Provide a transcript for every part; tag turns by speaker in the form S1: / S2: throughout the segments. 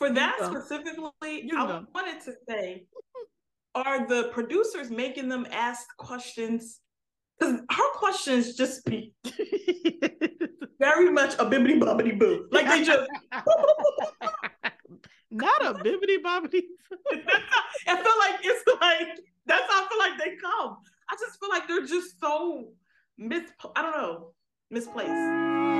S1: for that specifically, you I wanted to say, are the producers making them ask questions? Because her questions just be very much a bibbity bobbity boo. Like they just
S2: not a bibbity bobbity.
S1: I feel like it's like that's how I feel like they come. I just feel like they're just so mis I don't know, misplaced.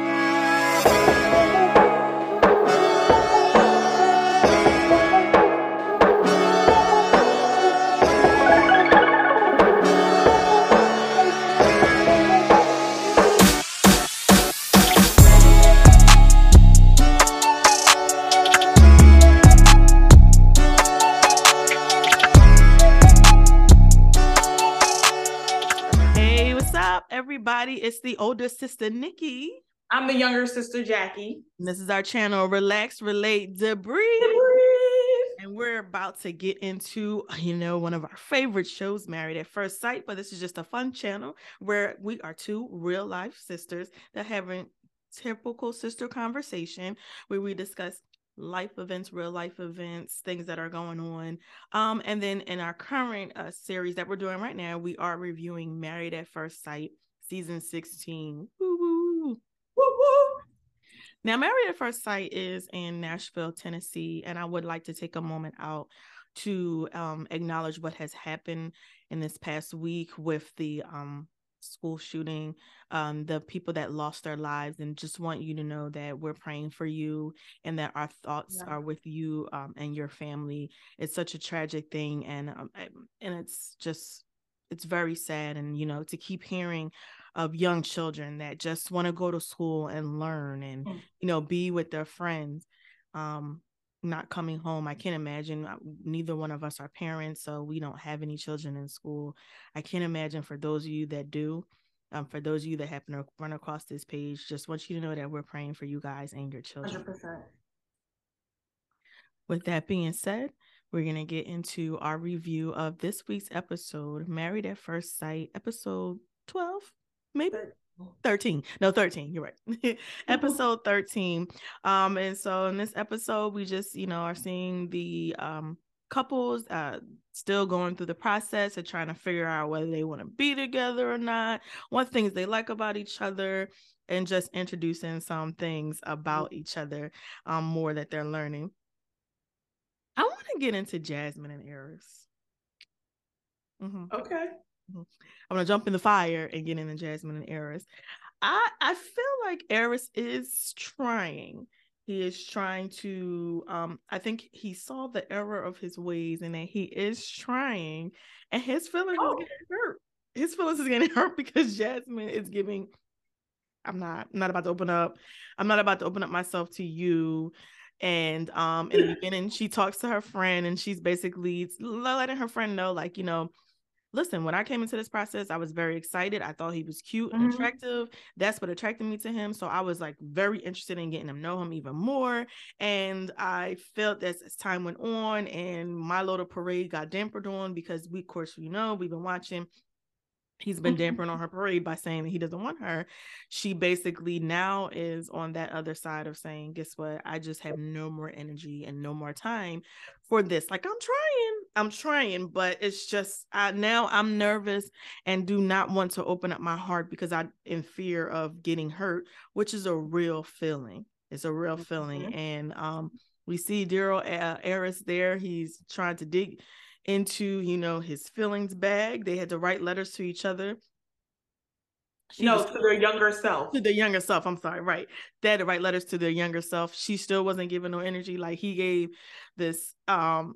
S2: It's the older sister, Nikki.
S1: I'm the younger sister, Jackie.
S2: And this is our channel, Relax, Relate, Debrief. And we're about to get into, you know, one of our favorite shows, Married at First Sight. But this is just a fun channel where we are two real life sisters that having typical sister conversation where we discuss life events, real life events, things that are going on. Um, and then in our current uh, series that we're doing right now, we are reviewing Married at First Sight season 16. Woo woo. Woo woo. Now, Married at First Sight is in Nashville, Tennessee, and I would like to take a moment out to um, acknowledge what has happened in this past week with the um, school shooting, um, the people that lost their lives, and just want you to know that we're praying for you and that our thoughts yeah. are with you um, and your family. It's such a tragic thing, and um, and it's just it's very sad, and you know to keep hearing of young children that just want to go to school and learn and mm. you know be with their friends um not coming home i can't imagine uh, neither one of us are parents so we don't have any children in school i can't imagine for those of you that do um, for those of you that happen to run across this page just want you to know that we're praying for you guys and your children 100%. with that being said we're going to get into our review of this week's episode married at first sight episode 12 maybe 13 no 13 you're right. Episode 13 um and so in this episode we just you know are seeing the um couples uh still going through the process of trying to figure out whether they want to be together or not. What things they like about each other and just introducing some things about each other um more that they're learning. I want to get into jasmine and airris.
S1: Mm-hmm. okay.
S2: Mm-hmm. I'm gonna jump in the fire and get in the Jasmine and Airris. I I feel like Airris is trying. He is trying to um I think he saw the error of his ways and that he is trying and his feelings oh. is getting hurt. His feelings is getting hurt because Jasmine is giving I'm not I'm not about to open up. I'm not about to open up myself to you. And um in the beginning she talks to her friend and she's basically letting her friend know like, you know, listen, when I came into this process, I was very excited. I thought he was cute and mm-hmm. attractive. That's what attracted me to him. So I was like very interested in getting to know him even more. And I felt that as time went on and my little parade got dampered on because we, of course, you know, we've been watching he's been mm-hmm. dampering on her parade by saying that he doesn't want her she basically now is on that other side of saying guess what i just have no more energy and no more time for this like i'm trying i'm trying but it's just I, now i'm nervous and do not want to open up my heart because i'm in fear of getting hurt which is a real feeling. It's a real feeling. Mm-hmm. and um we see daryl uh, Airris there. He's trying to dig into you know his feelings bag. They had to write letters to each other.
S1: She no to their younger self.
S2: To their younger self. I'm sorry right. They had to write letters to their younger self. She still wasn't giving no energy. Like he gave this um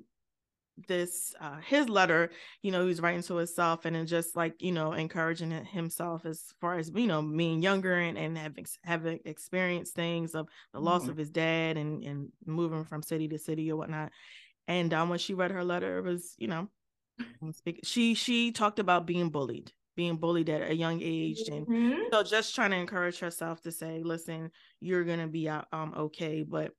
S2: this uh his letter you know he's writing to himself and then just like you know encouraging himself as far as you know being younger and, and having having experienced things of the loss mm-hmm. of his dad and and moving from city to city or whatnot and um, when she read her letter, it was, you know, she she talked about being bullied, being bullied at a young age, and mm-hmm. so just trying to encourage herself to say, "Listen, you're gonna be out, um, okay." But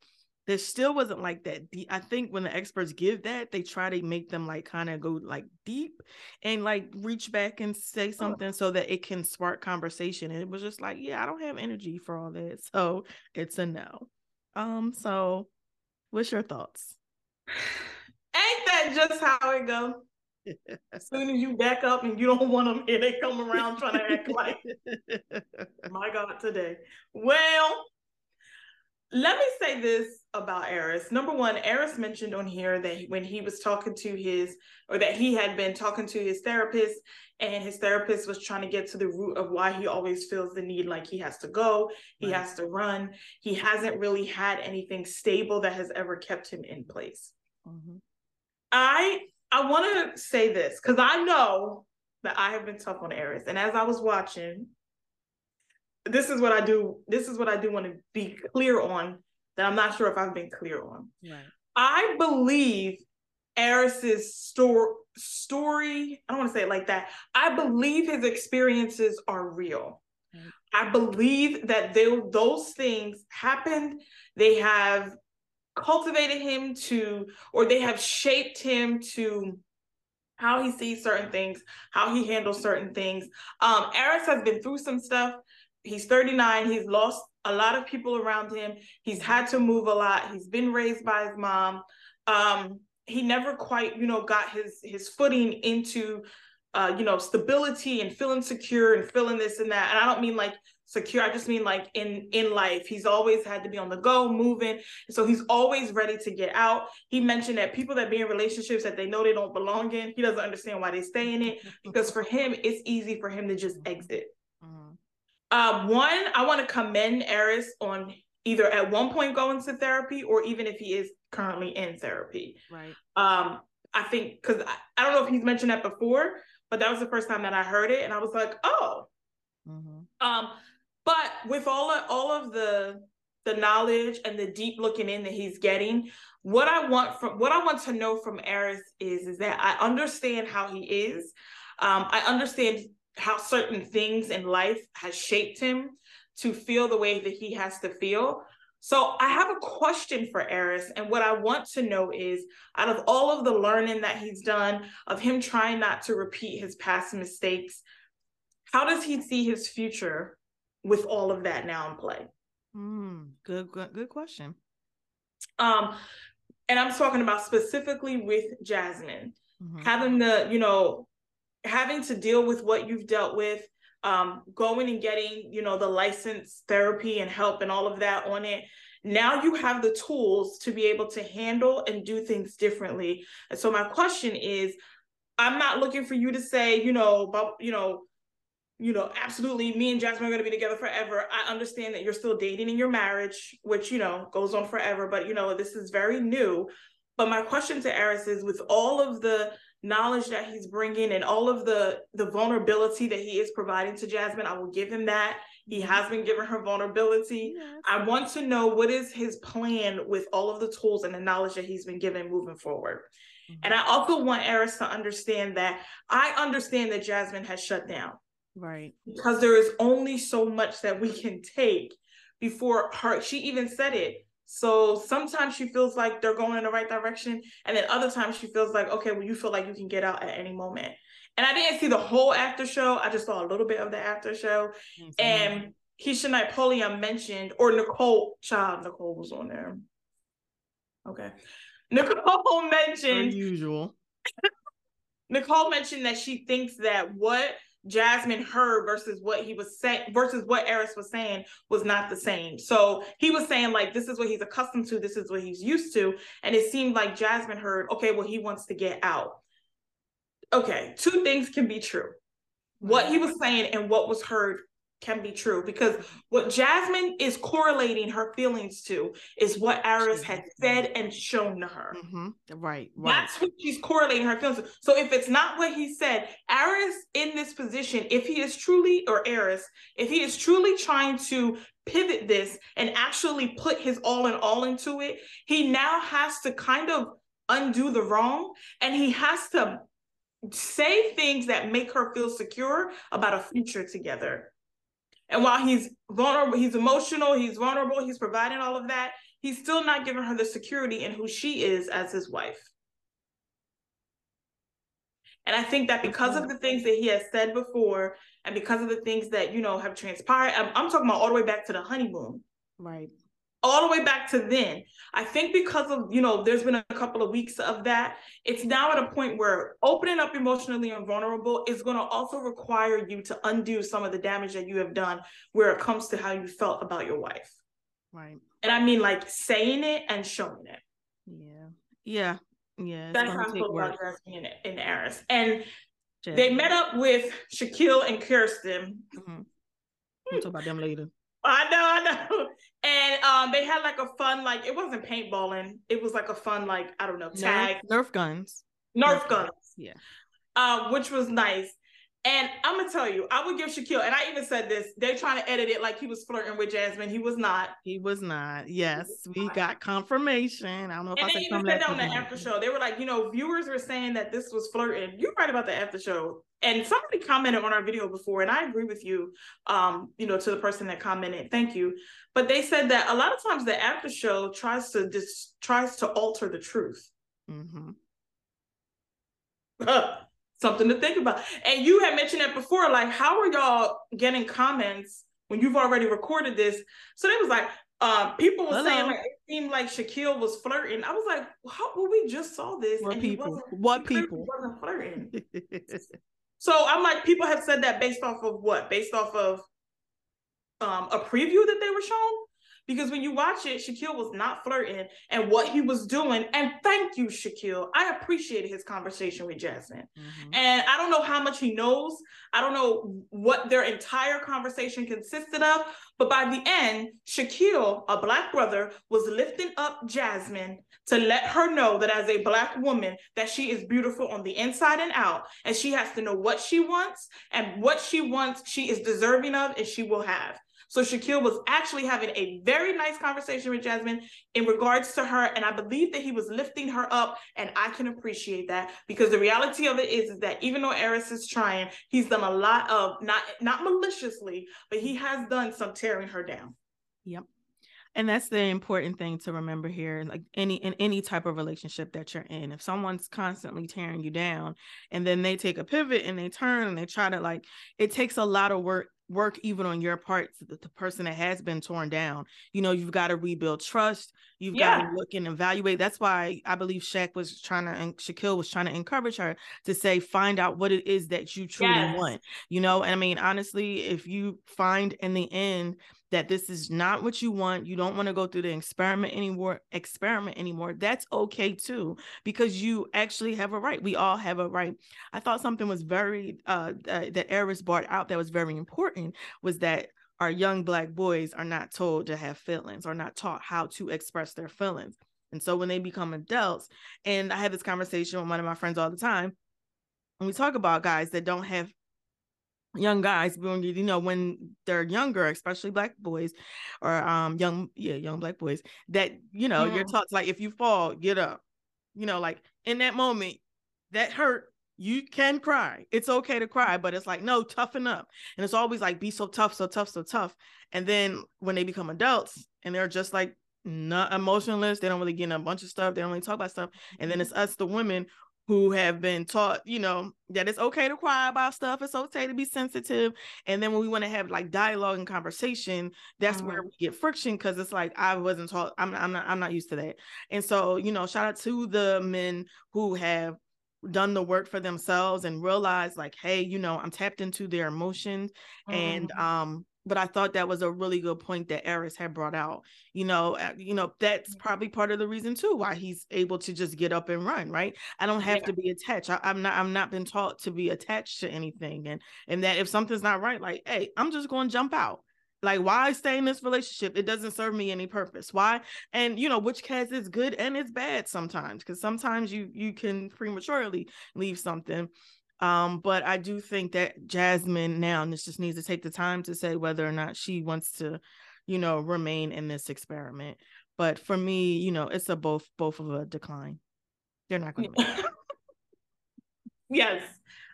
S2: there still wasn't like that. I think when the experts give that, they try to make them like kind of go like deep and like reach back and say something oh. so that it can spark conversation. And it was just like, yeah, I don't have energy for all that, so it's a no. Um, so What's your thoughts?
S1: Ain't that just how it go? as soon as you back up and you don't want them here, they come around trying to act like, my God, today. Well, let me say this about Airris. Number one, Airris mentioned on here that when he was talking to his, or that he had been talking to his therapist, and his therapist was trying to get to the root of why he always feels the need like he has to go, he right. has to run. He hasn't really had anything stable that has ever kept him in place. Mm-hmm. I I want to say this because I know that I have been tough on Airris, and as I was watching, this is what I do. This is what I do want to be clear on that I'm not sure if I've been clear on. Right. I believe Airris's story story, I don't want to say it like that. I believe his experiences are real. I believe that they, those things happened. They have cultivated him to, or they have shaped him to how he sees certain things, how he handles certain things. Um, Airris has been through some stuff he's 39 he's lost a lot of people around him. He's had to move a lot. He's been raised by his mom. Um, he never quite you know got his his footing into uh, you know stability and feeling secure and feeling this and that. And i don't mean like secure. I just mean like in in life. He's always had to be on the go moving. So he's always ready to get out. He mentioned that people that be in relationships that they know they don't belong in he doesn't understand why they stay in it. Because for him it's easy for him to just exit uh, one, I want to commend Airris on either at one point going to therapy or even if he is currently in therapy.
S2: Right.
S1: Um, I think because I, I, don't know if he's mentioned that before, but that was the first time that I heard it, and I was like, oh. Mm-hmm. Um, but with all of all of the the knowledge and the deep looking in that he's getting, what I want from what I want to know from Airris is is that I understand how he is. Um, I understand how certain things in life has shaped him to feel the way that he has to feel. So I have a question for Airris, and what I want to know is, out of all of the learning that he's done, of him trying not to repeat his past mistakes, how does he see his future with all of that now in play?
S2: Mm, good, good, good question.
S1: Um, and I'm talking about specifically with Jasmine, mm-hmm. having the, you know, having to deal with what you've dealt with um, going and getting you know the licensed therapy and help and all of that on it. Now you have the tools to be able to handle and do things differently. And so my question is i'm not looking for you to say you know but you know you know absolutely me and jasmine are going to be together forever. I understand that you're still dating in your marriage which you know goes on forever but you know this is very new. But my question to airris is with all of the knowledge that he's bringing and all of the the vulnerability that he is providing to Jasmine. I will give him that. He has been giving her vulnerability. Yes. I want to know what is his plan with all of the tools and the knowledge that he's been given moving forward. Mm-hmm. And I also want Airris to understand that I understand that Jasmine has shut down.
S2: Right.
S1: Because there is only so much that we can take before her. She even said it so sometimes she feels like they're going in the right direction. And then other times she feels like, okay, well, you feel like you can get out at any moment. And I didn't see the whole after show. I just saw a little bit of the after show. Mm-hmm. And Knight Pulliam mentioned, or Nicole, child, Nicole was on there. Okay. Nicole mentioned
S2: usual.
S1: Nicole mentioned that she thinks that what Jasmine heard versus what he was saying versus what Airris was saying was not the same. So he was saying like this is what he's accustomed to, this is what he's used to, and it seemed like Jasmine heard, okay, well he wants to get out. Okay, two things can be true. What he mm-hmm. was saying and what was heard can be true because what Jasmine is correlating her feelings to is what Airris had said and shown to her.
S2: Mm-hmm. Right,
S1: right. That's what she's correlating her feelings to. So if it's not what he said, Airris in this position, if he is truly, or Airris, if he is truly trying to pivot this and actually put his all in all into it, he now has to kind of undo the wrong and he has to say things that make her feel secure about a future together. And while he's vulnerable, he's emotional, he's vulnerable, he's providing all of that, he's still not giving her the security in who she is as his wife. And I think that because of the things that he has said before, and because of the things that, you know, have transpired, I'm, I'm talking about all the way back to the honeymoon.
S2: Right.
S1: All the way back to then. I think because of, you know, there's been a couple of weeks of that, it's now at a point where opening up emotionally and vulnerable is going to also require you to undo some of the damage that you have done where it comes to how you felt about your wife.
S2: Right.
S1: And I mean like saying it and showing it.
S2: Yeah. Yeah. Yeah.
S1: That's how I feel about Jasmine and, Airris. And they met up with Shaquille and Kirsten.
S2: Mm-hmm. We'll talk about them later.
S1: I know, I know. And um, they had like a fun, like it wasn't paintballing. It was like a fun, like I don't know, tag
S2: Nerf, Nerf guns.
S1: Nerf, Nerf guns.
S2: Yeah.
S1: Um, which was nice. And I'm gonna tell you, I would give Shaquille, and I even said this. They're trying to edit it like he was flirting with Jasmine. He was not.
S2: He was not. Yes, was we not. got confirmation. I don't know if
S1: and
S2: I
S1: they even said that on the after show. They were like, you know, viewers were saying that this was flirting. You're right about the after show. And somebody commented on our video before, and I agree with you. Um, you know, to the person that commented, thank you. But they said that a lot of times the after show tries to just tries to alter the truth.
S2: Mm-hmm.
S1: something to think about. And you had mentioned that before, like how are y'all getting comments when you've already recorded this? So they was like, uh, people were saying like it seemed like Shaquille was flirting. I was like, how well, we just saw this
S2: what and people? what people
S1: wasn't flirting. so I'm like, people have said that based off of what? Based off of um a preview that they were shown? Because when you watch it, Shaquille was not flirting and what he was doing. And thank you, Shaquille. I appreciated his conversation with Jasmine. Mm-hmm. And I don't know how much he knows. I don't know what their entire conversation consisted of. But by the end, Shaquille, a black brother, was lifting up Jasmine to let her know that as a black woman, that she is beautiful on the inside and out. And she has to know what she wants and what she wants, she is deserving of and she will have. So Shaquille was actually having a very nice conversation with Jasmine in regards to her. And I believe that he was lifting her up. And I can appreciate that because the reality of it is, is that even though Airris is trying, he's done a lot of not not maliciously, but he has done some tearing her down.
S2: Yep. And that's the important thing to remember here. Like any in any type of relationship that you're in, if someone's constantly tearing you down and then they take a pivot and they turn and they try to like it takes a lot of work work even on your part the, the person that has been torn down you know you've got to rebuild trust you've yeah. got to look and evaluate that's why i believe Shaq was trying to and Shaquille was trying to encourage her to say find out what it is that you truly yes. want you know and i mean honestly if you find in the end that this is not what you want, you don't want to go through the experiment anymore, experiment anymore, that's okay too, because you actually have a right. We all have a right. I thought something was very uh, uh that Airris brought out that was very important was that our young black boys are not told to have feelings or not taught how to express their feelings. And so when they become adults, and I have this conversation with one of my friends all the time, and we talk about guys that don't have young guys when you know when they're younger especially black boys or um young yeah young black boys that you know yeah. you're taught like if you fall get up. You know like in that moment that hurt you can cry. It's okay to cry but it's like no toughen up. And it's always like be so tough so tough so tough. And then when they become adults and they're just like not emotionless they don't really get in a bunch of stuff they don't really talk about stuff. And then it's us the women who have been taught, you know, that it's okay to cry about stuff. It's okay to be sensitive. And then when we want to have like dialogue and conversation, that's mm-hmm. where we get friction because it's like I wasn't taught. I'm, I'm not. I'm not used to that. And so, you know, shout out to the men who have done the work for themselves and realized like, hey, you know, I'm tapped into their emotions mm-hmm. and um but I thought that was a really good point that Airris had brought out. You know, you know that's mm-hmm. probably part of the reason too why he's able to just get up and run. Right? I don't have yeah. to be attached. I, am not. I'm not been taught to be attached to anything, and and that if something's not right, like, hey, I'm just going to jump out. Like, why stay in this relationship? It doesn't serve me any purpose. Why? And you know, which case is good and it's bad sometimes because sometimes you you can prematurely leave something um, but I do think that Jasmine now just needs to take the time to say whether or not she wants to, you know, remain in this experiment. But for me, you know, it's a both both of a decline. They're not going to.
S1: yes,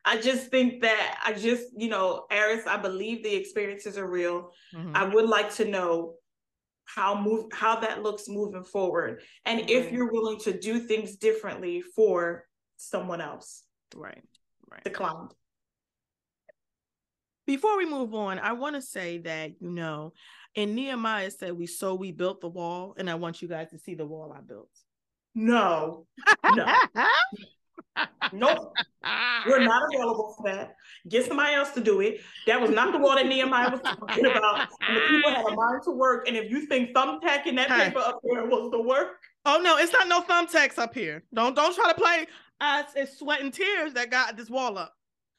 S1: I just think that I just, you know, Airris, I believe the experiences are real. Mm-hmm. I would like to know how move how that looks moving forward, and right. if you're willing to do things differently for someone else.
S2: Right
S1: right. declined.
S2: before we move on, I want to say that, you know, in Nehemiah said we so we built the wall, and I want you guys to see the wall I built.
S1: No. No. nope. We're not available for that. Get somebody else to do it. That was not the wall that Nehemiah was talking about. And the people had a mind to work. And if you think thumbtacking that paper up there was the work.
S2: Oh no, it's not no thumbtacks up here. Don't don't try to play us. It's sweat and tears that got this wall up.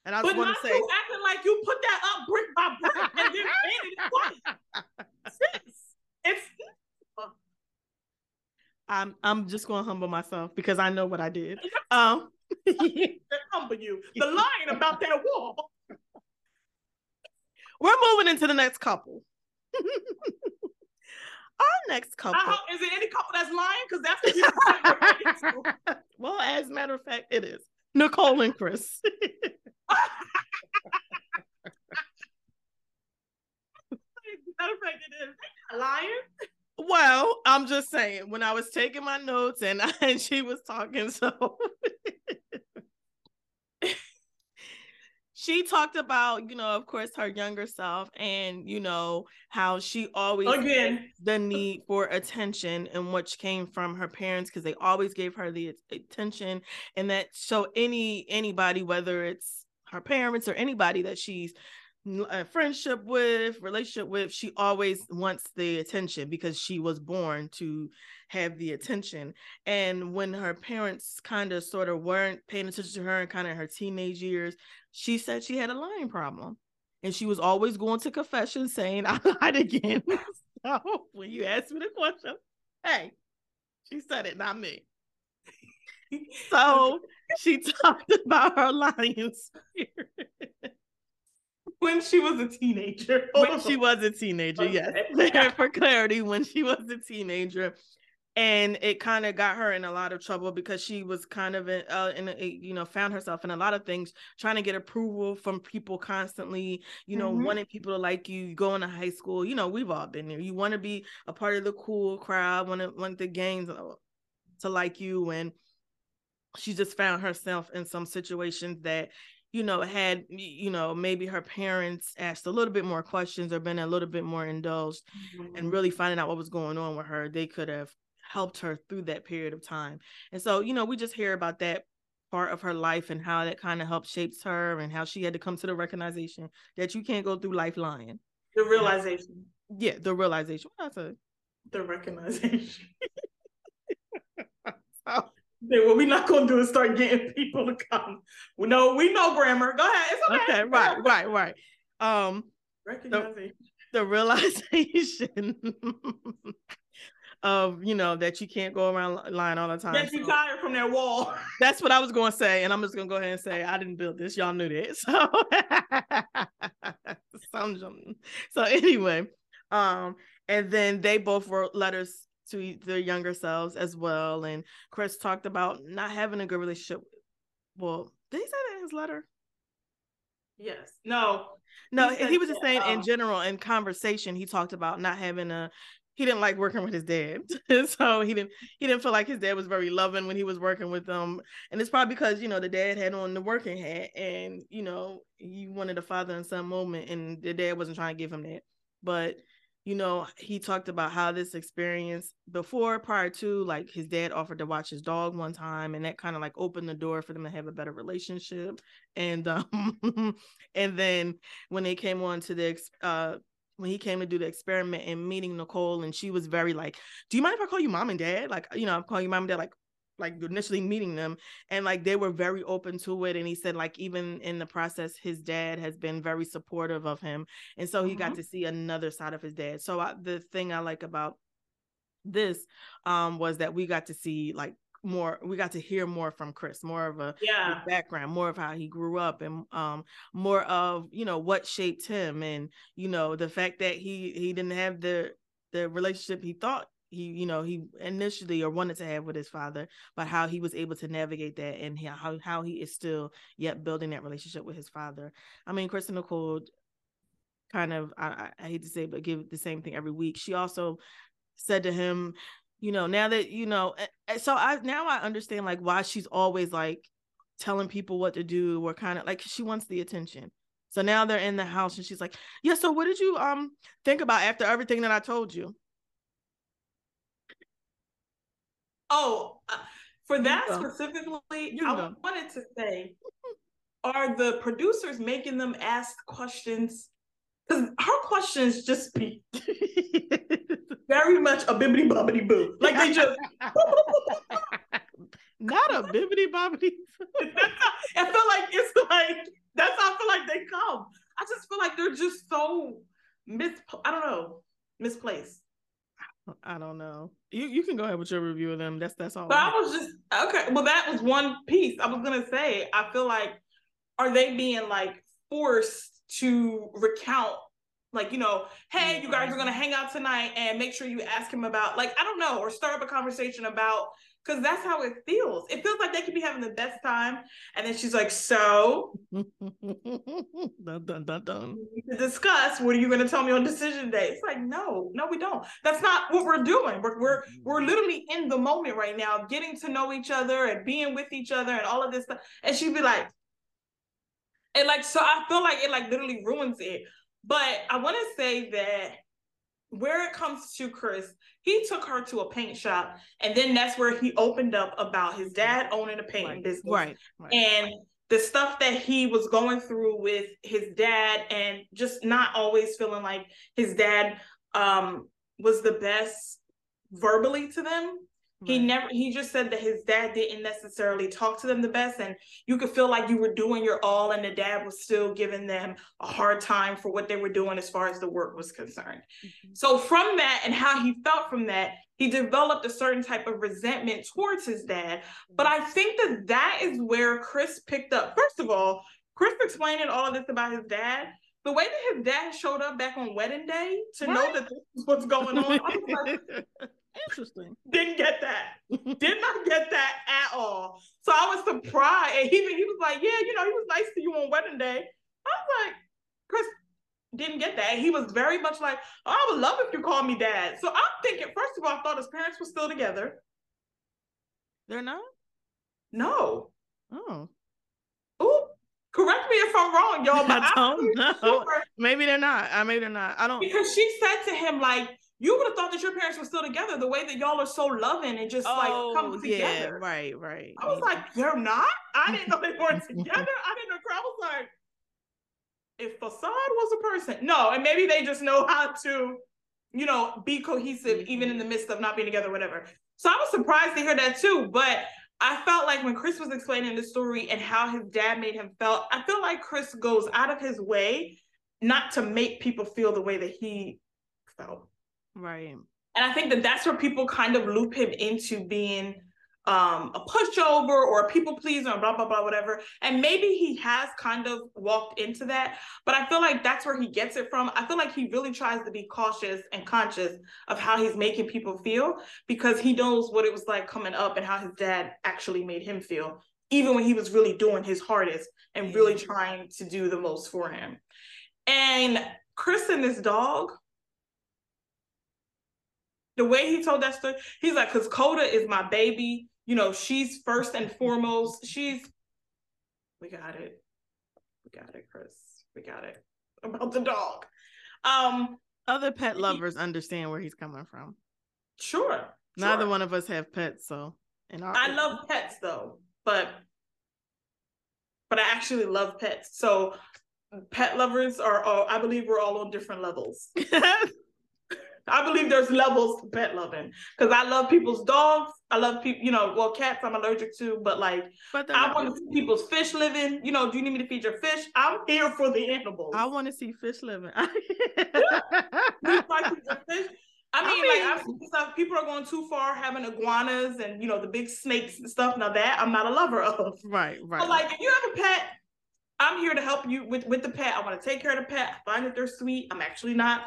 S2: And I just want to say,
S1: acting like you put that up brick by brick and then painted it it's
S2: I'm I'm just gonna humble myself because I know what I did. Um
S1: humble you. The lying about that wall.
S2: We're moving into the next couple. Our next couple.
S1: is it any couple that's lying? Because that's what
S2: you're Well, as a matter of fact, it is. Nicole and Chris.
S1: matter of fact, it is. lying.
S2: Well, I'm just saying, when I was taking my notes and, and she was talking, so she talked about, you know, of course, her younger self and, you know, how she always
S1: again.
S2: the need for attention and which came from her parents because they always gave her the attention and that so any anybody whether it's her parents or anybody that she's a uh, friendship with, relationship with, she always wants the attention because she was born to have the attention. And when her parents kind of sort of weren't paying attention to her in kind of her teenage years, she said she had a lying problem. And she was always going to confession saying, I lied again. so when you asked me the question, hey, she said it, not me. so she talked about her lying spirit
S1: when she was a teenager.
S2: when she was a teenager, okay. yes. For clarity, when she was a teenager. And it kind of got her in a lot of trouble because she was kind of in, uh, in a, you know, found herself in a lot of things, trying to get approval from people constantly, you know, mm-hmm. wanting people to like you, going to high school. You know, we've all been there. You want to be a part of the cool crowd, want to want the gangs to like you. And she just found herself in some situations that you know, had, you know, maybe her parents asked a little bit more questions or been a little bit more indulged mm-hmm. and really finding out what was going on with her, they could have helped her through that period of time. And so, you know, we just hear about that part of her life and how that kind of helped shapes her and how she had to come to the recognition that you can't go through life lying.
S1: The realization.
S2: Yeah, the realization. What I say?
S1: The recognition. so, what we're not gonna do is start getting people to come. We know we know grammar. Go ahead. It's okay.
S2: Okay, right, right, right. Um the, the realization of you know that you can't go around lying all the time.
S1: Get you so, tired from that wall.
S2: That's what I was going to say, and I'm just going to go ahead and say I didn't build this. Y'all knew that. So, so anyway, um, and then they both wrote letters to their younger selves as well. And Chris talked about not having a good relationship. Well, did he say that in his letter?
S1: Yes. No.
S2: No, he, he was just saying in um, general in conversation, he talked about not having a he didn't like working with his dad. so he didn't he didn't feel like his dad was very loving when he was working with them. And it's probably because, you know, the dad had on the working hat and, you know, he wanted a father and son moment and the dad wasn't trying to give him that. But you know, he talked about how this experience before, prior to, like his dad offered to watch his dog one time, and that kind of like opened the door for them to have a better relationship. And um, and then when they came on to the uh when he came to do the experiment and meeting Nicole, and she was very like, "Do you mind if I call you mom and dad?" Like, you know, I'm calling you mom and dad. Like, like initially meeting them and like they were very open to it and he said like even in the process his dad has been very supportive of him and so he mm-hmm. got to see another side of his dad so I, the thing i like about this um was that we got to see like more we got to hear more from chris more of a
S1: yeah.
S2: background more of how he grew up and um more of you know what shaped him and you know the fact that he he didn't have the the relationship he thought he you know he initially or wanted to have with his father but how he was able to navigate that and how how he is still yet building that relationship with his father. I mean kristen nicole kind of I, I hate to say but give the same thing every week. She also said to him you know now that you know so i now i understand like why she's always like telling people what to do or kind of like she wants the attention. So now they're in the house and she's like, "Yeah, so what did you um think about after everything that I told you?"
S1: Oh, uh, for that specifically, I wanted to say, are the producers making them ask questions? Because her questions just be very much a bibbity bobbity boo. Like they just
S2: not a bibbity bobbity.
S1: I feel like it's like that's how I feel like they come. I just feel like they're just so mis I don't know, misplaced.
S2: I don't know. You you can go ahead with your review of them. That's that's all.
S1: But I, I was just okay. Well, that was one piece. I was gonna say. I feel like are they being like forced to recount like you know hey you guys are going to hang out tonight and make sure you ask him about like i don't know or start up a conversation about because that's how it feels. It feels like they could be having the best time and then she's like so? Dun, dun, dun, dun. to discuss what are you going to tell me on decision day? It's like no no we don't. That's not what we're doing. We're, we're mm-hmm. we're literally in the moment right now getting to know each other and being with each other and all of this stuff. And she'd be like and like so i feel like it like literally ruins it. But I want to say that where it comes to Chris, he took her to a paint shop, and then that's where he opened up about his dad owning a painting
S2: right.
S1: business,
S2: right, right,
S1: and the stuff that he was going through with his dad, and just not always feeling like his dad um, was the best verbally to them. He never he just said that his dad didn't necessarily talk to them the best and you could feel like you were doing your all and the dad was still giving them a hard time for what they were doing as far as the work was concerned. Mm-hmm. So from that and how he felt from that, he developed a certain type of resentment towards his dad. But I think that that is where Chris picked up. First of all, Chris explaining all of this about his dad the way that his dad showed up back on wedding day to know that this is what's going on, I was like,
S2: Interesting.
S1: Didn't get that. Did not get that at all. So I was surprised. And he, he was like, Yeah, you know, he was nice to you on wedding day. I was like, Chris didn't get that. He was very much like, oh, I would love if you called me dad. So I'm thinking, first of all, I thought his parents were still together.
S2: They're not?
S1: No.
S2: Oh.
S1: Ooh, correct me if I'm wrong, y'all. But I
S2: don't know. Sure. Maybe they're not. I maybe they're not. I don't
S1: because she said to him, like, you would have thought that your parents were still together the way that y'all are so loving and just oh, like come together. Yeah,
S2: right, right.
S1: I was like, they're not? I didn't know they weren't together. I didn't know. I was like, if facade was a person, no, and maybe they just know how to, you know, be cohesive mm-hmm. even in the midst of not being together, whatever. So I was surprised to hear that too. But I felt like when Chris was explaining the story and how his dad made him felt, I feel like Chris goes out of his way not to make people feel the way that he felt.
S2: Right.
S1: And I think that that's where people kind of loop him into being um, a pushover or a people pleaser and blah, blah, blah, whatever. And maybe he has kind of walked into that, but I feel like that's where he gets it from. I feel like he really tries to be cautious and conscious of how he's making people feel because he knows what it was like coming up and how his dad actually made him feel, even when he was really doing his hardest and really trying to do the most for him. And Chris and this dog, the way he told that story, he's like, because Coda is my baby. You know, she's first and foremost. She's, we got it. We got it, Chris. We got it about the dog. Um,
S2: Other pet lovers he, understand where he's coming from.
S1: Sure.
S2: Neither sure. one of us have pets, so.
S1: In our I love pets though, but but I actually love pets. So pet lovers are, all, I believe we're all on different levels. I believe there's levels to pet loving because I love people's dogs. I love people, you know, well, cats I'm allergic to, but like, but I want to see people's fish living. You know, do you need me to feed your fish? I'm here for the animals.
S2: I want to see fish living.
S1: I mean, I mean, like stuff. People are going too far, having iguanas and you know the big snakes and stuff. Now that I'm not a lover of.
S2: Right, right.
S1: But like, if you have a pet, I'm here to help you with with the pet. I want to take care of the pet. I find that they're sweet. I'm actually not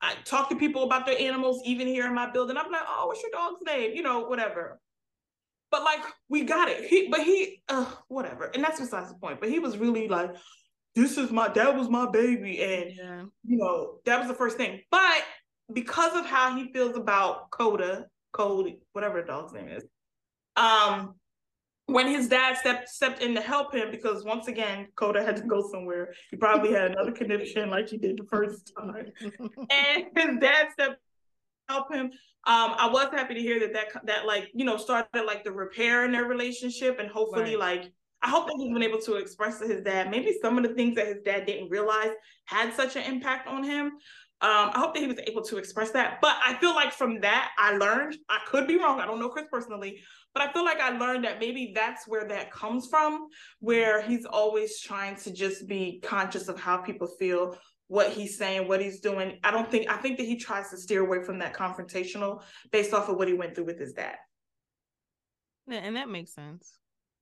S1: I talk to people about their animals, even here in my building. I'm like, oh, what's your dog's name? You know, whatever. But like, we got it. He, but he, uh, whatever. And that's besides the point. But he was really like, this is my, that was my baby. And, yeah. you know, that was the first thing. But because of how he feels about Coda, Cody, whatever the dog's name is, um, when his dad stepped stepped in to help him because once again Kota had to go somewhere. He probably had another condition like he did the first time, and his dad stepped help him. Um, I was happy to hear that that that like you know started like the repair in their relationship, and hopefully right. like I hope that he's been able to express to his dad maybe some of the things that his dad didn't realize had such an impact on him. Um, I hope that he was able to express that. But I feel like from that, I learned, I could be wrong. I don't know Chris personally, but I feel like I learned that maybe that's where that comes from, where he's always trying to just be conscious of how people feel, what he's saying, what he's doing. I don't think, I think that he tries to steer away from that confrontational based off of what he went through with his dad.
S2: Yeah, and that makes sense.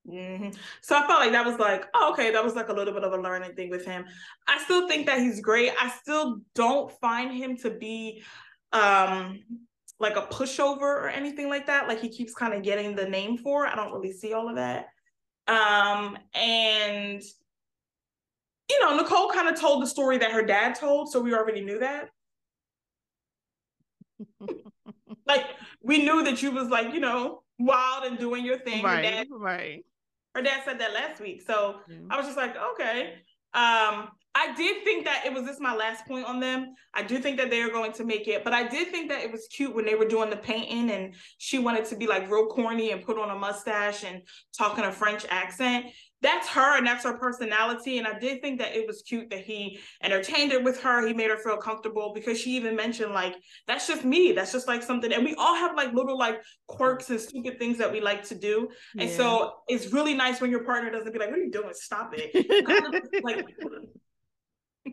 S1: Mm-hmm. So I felt like that was like, oh, okay, that was like a little bit of a learning thing with him. I still think that he's great. I still don't find him to be um like a pushover or anything like that. Like he keeps kind of getting the name for. I don't really see all of that. Um, and you know, Nicole kind of told the story that her dad told, so we already knew that. like we knew that you was like, you know, wild and doing your thing.
S2: Right,
S1: her dad,
S2: right.
S1: Her dad said that last week, so I was just like, okay. Um, I did think that it was this my last point on them. I do think that they are going to make it, but I did think that it was cute when they were doing the painting and she wanted to be like real corny and put on a mustache and talking a French accent. That's her and that's her personality. And I did think that it was cute that he entertained her with her. He made her feel comfortable because she even mentioned like that's just me. That's just like something. And we all have like little like quirks and stupid things that we like to do. Yeah. And so it's really nice when your partner doesn't be like, "What are you doing? Stop it!" like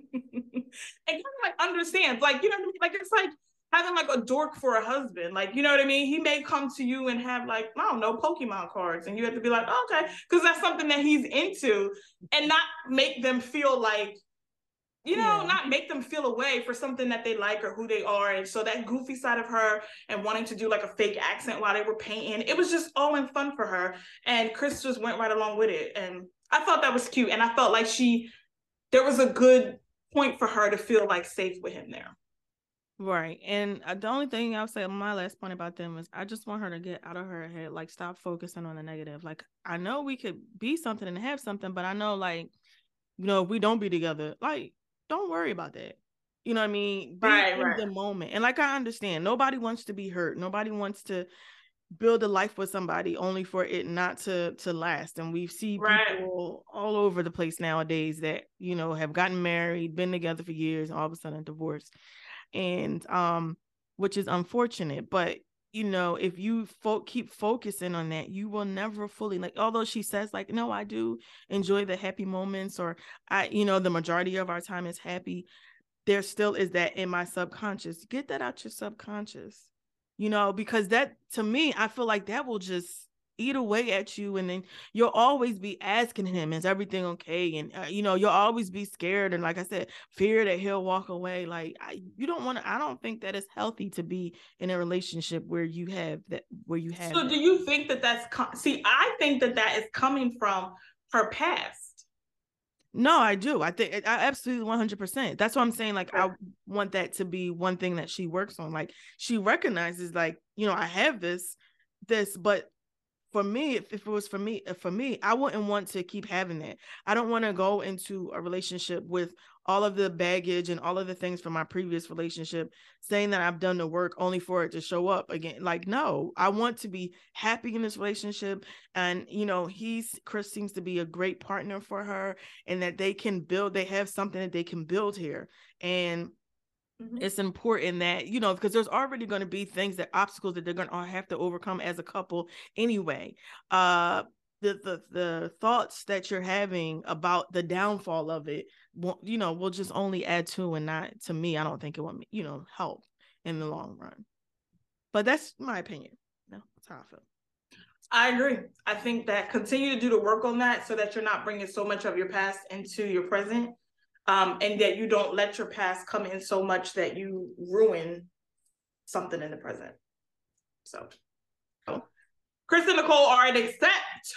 S1: and kind of like understands, like you know, what I mean? like it's like having like a dork for a husband, like you know what I mean. He may come to you and have like I don't know Pokemon cards, and you have to be like, oh, okay, because that's something that he's into, and not make them feel like you know, yeah. not make them feel away for something that they like or who they are. And so that goofy side of her and wanting to do like a fake accent while they were painting, it was just all in fun for her. And Chris just went right along with it. And I thought that was cute. And I felt like she, there was a good point for her to feel like safe with him there.
S2: Right. And uh, the only thing I'll say, my last point about them is I just want her to get out of her head, like stop focusing on the negative. Like I know we could be something and have something, but I know like, you know, if we don't be together, like, don't worry about that. You know what I mean? Be
S1: right,
S2: in
S1: right.
S2: the moment. And like I understand, nobody wants to be hurt. Nobody wants to build a life with somebody only for it not to to last. And we see right. people all over the place nowadays that you know have gotten married been together for years and all of a sudden divorced. And um which is unfortunate but you know if you fo- keep focusing on that you will never fully like although she says like no i do enjoy the happy moments or i you know the majority of our time is happy there still is that in my subconscious. Get that out your subconscious you know, because that to me, I feel like that will just eat away at you and then you'll always be asking him is everything okay and uh, you know you'll always be scared and like i said fear that he'll walk away like I, you don't want to i don't think that it's healthy to be in a relationship where you have that where you have
S1: so
S2: that.
S1: do you think that that's see i think that that is coming from her past
S2: no, I do. I think I absolutely 100%. That's what I'm saying. Like, I want that to be one thing that she works on. Like, she recognizes, like, you know, I have this, this, but for me, if, if it was for me, uh, for me, I wouldn't want to keep having that. I don't want to go into a relationship with all of the baggage and all of the things from my previous relationship, saying that I've done the work only for it to show up again. Like, no, I want to be happy in this relationship. And, you know, he's, Chris seems to be a great partner for her and that they can build, they have something that they can build here. And Mm-hmm. It's important that, you know, because there's already going to be things that obstacles that they're going to have to overcome as a couple anyway. Uh, the, the the thoughts that you're having about the downfall of it will, you know will just only add to and not to me i don't think it will you know help in the long run but that's my opinion no that's how i feel
S1: I agree. I think that continue to do the work on that so that you're not bringing so much of your past into your present um, and that you don't let your past come in so much that you ruin something in the present. So. Chris and Nicole are an accept.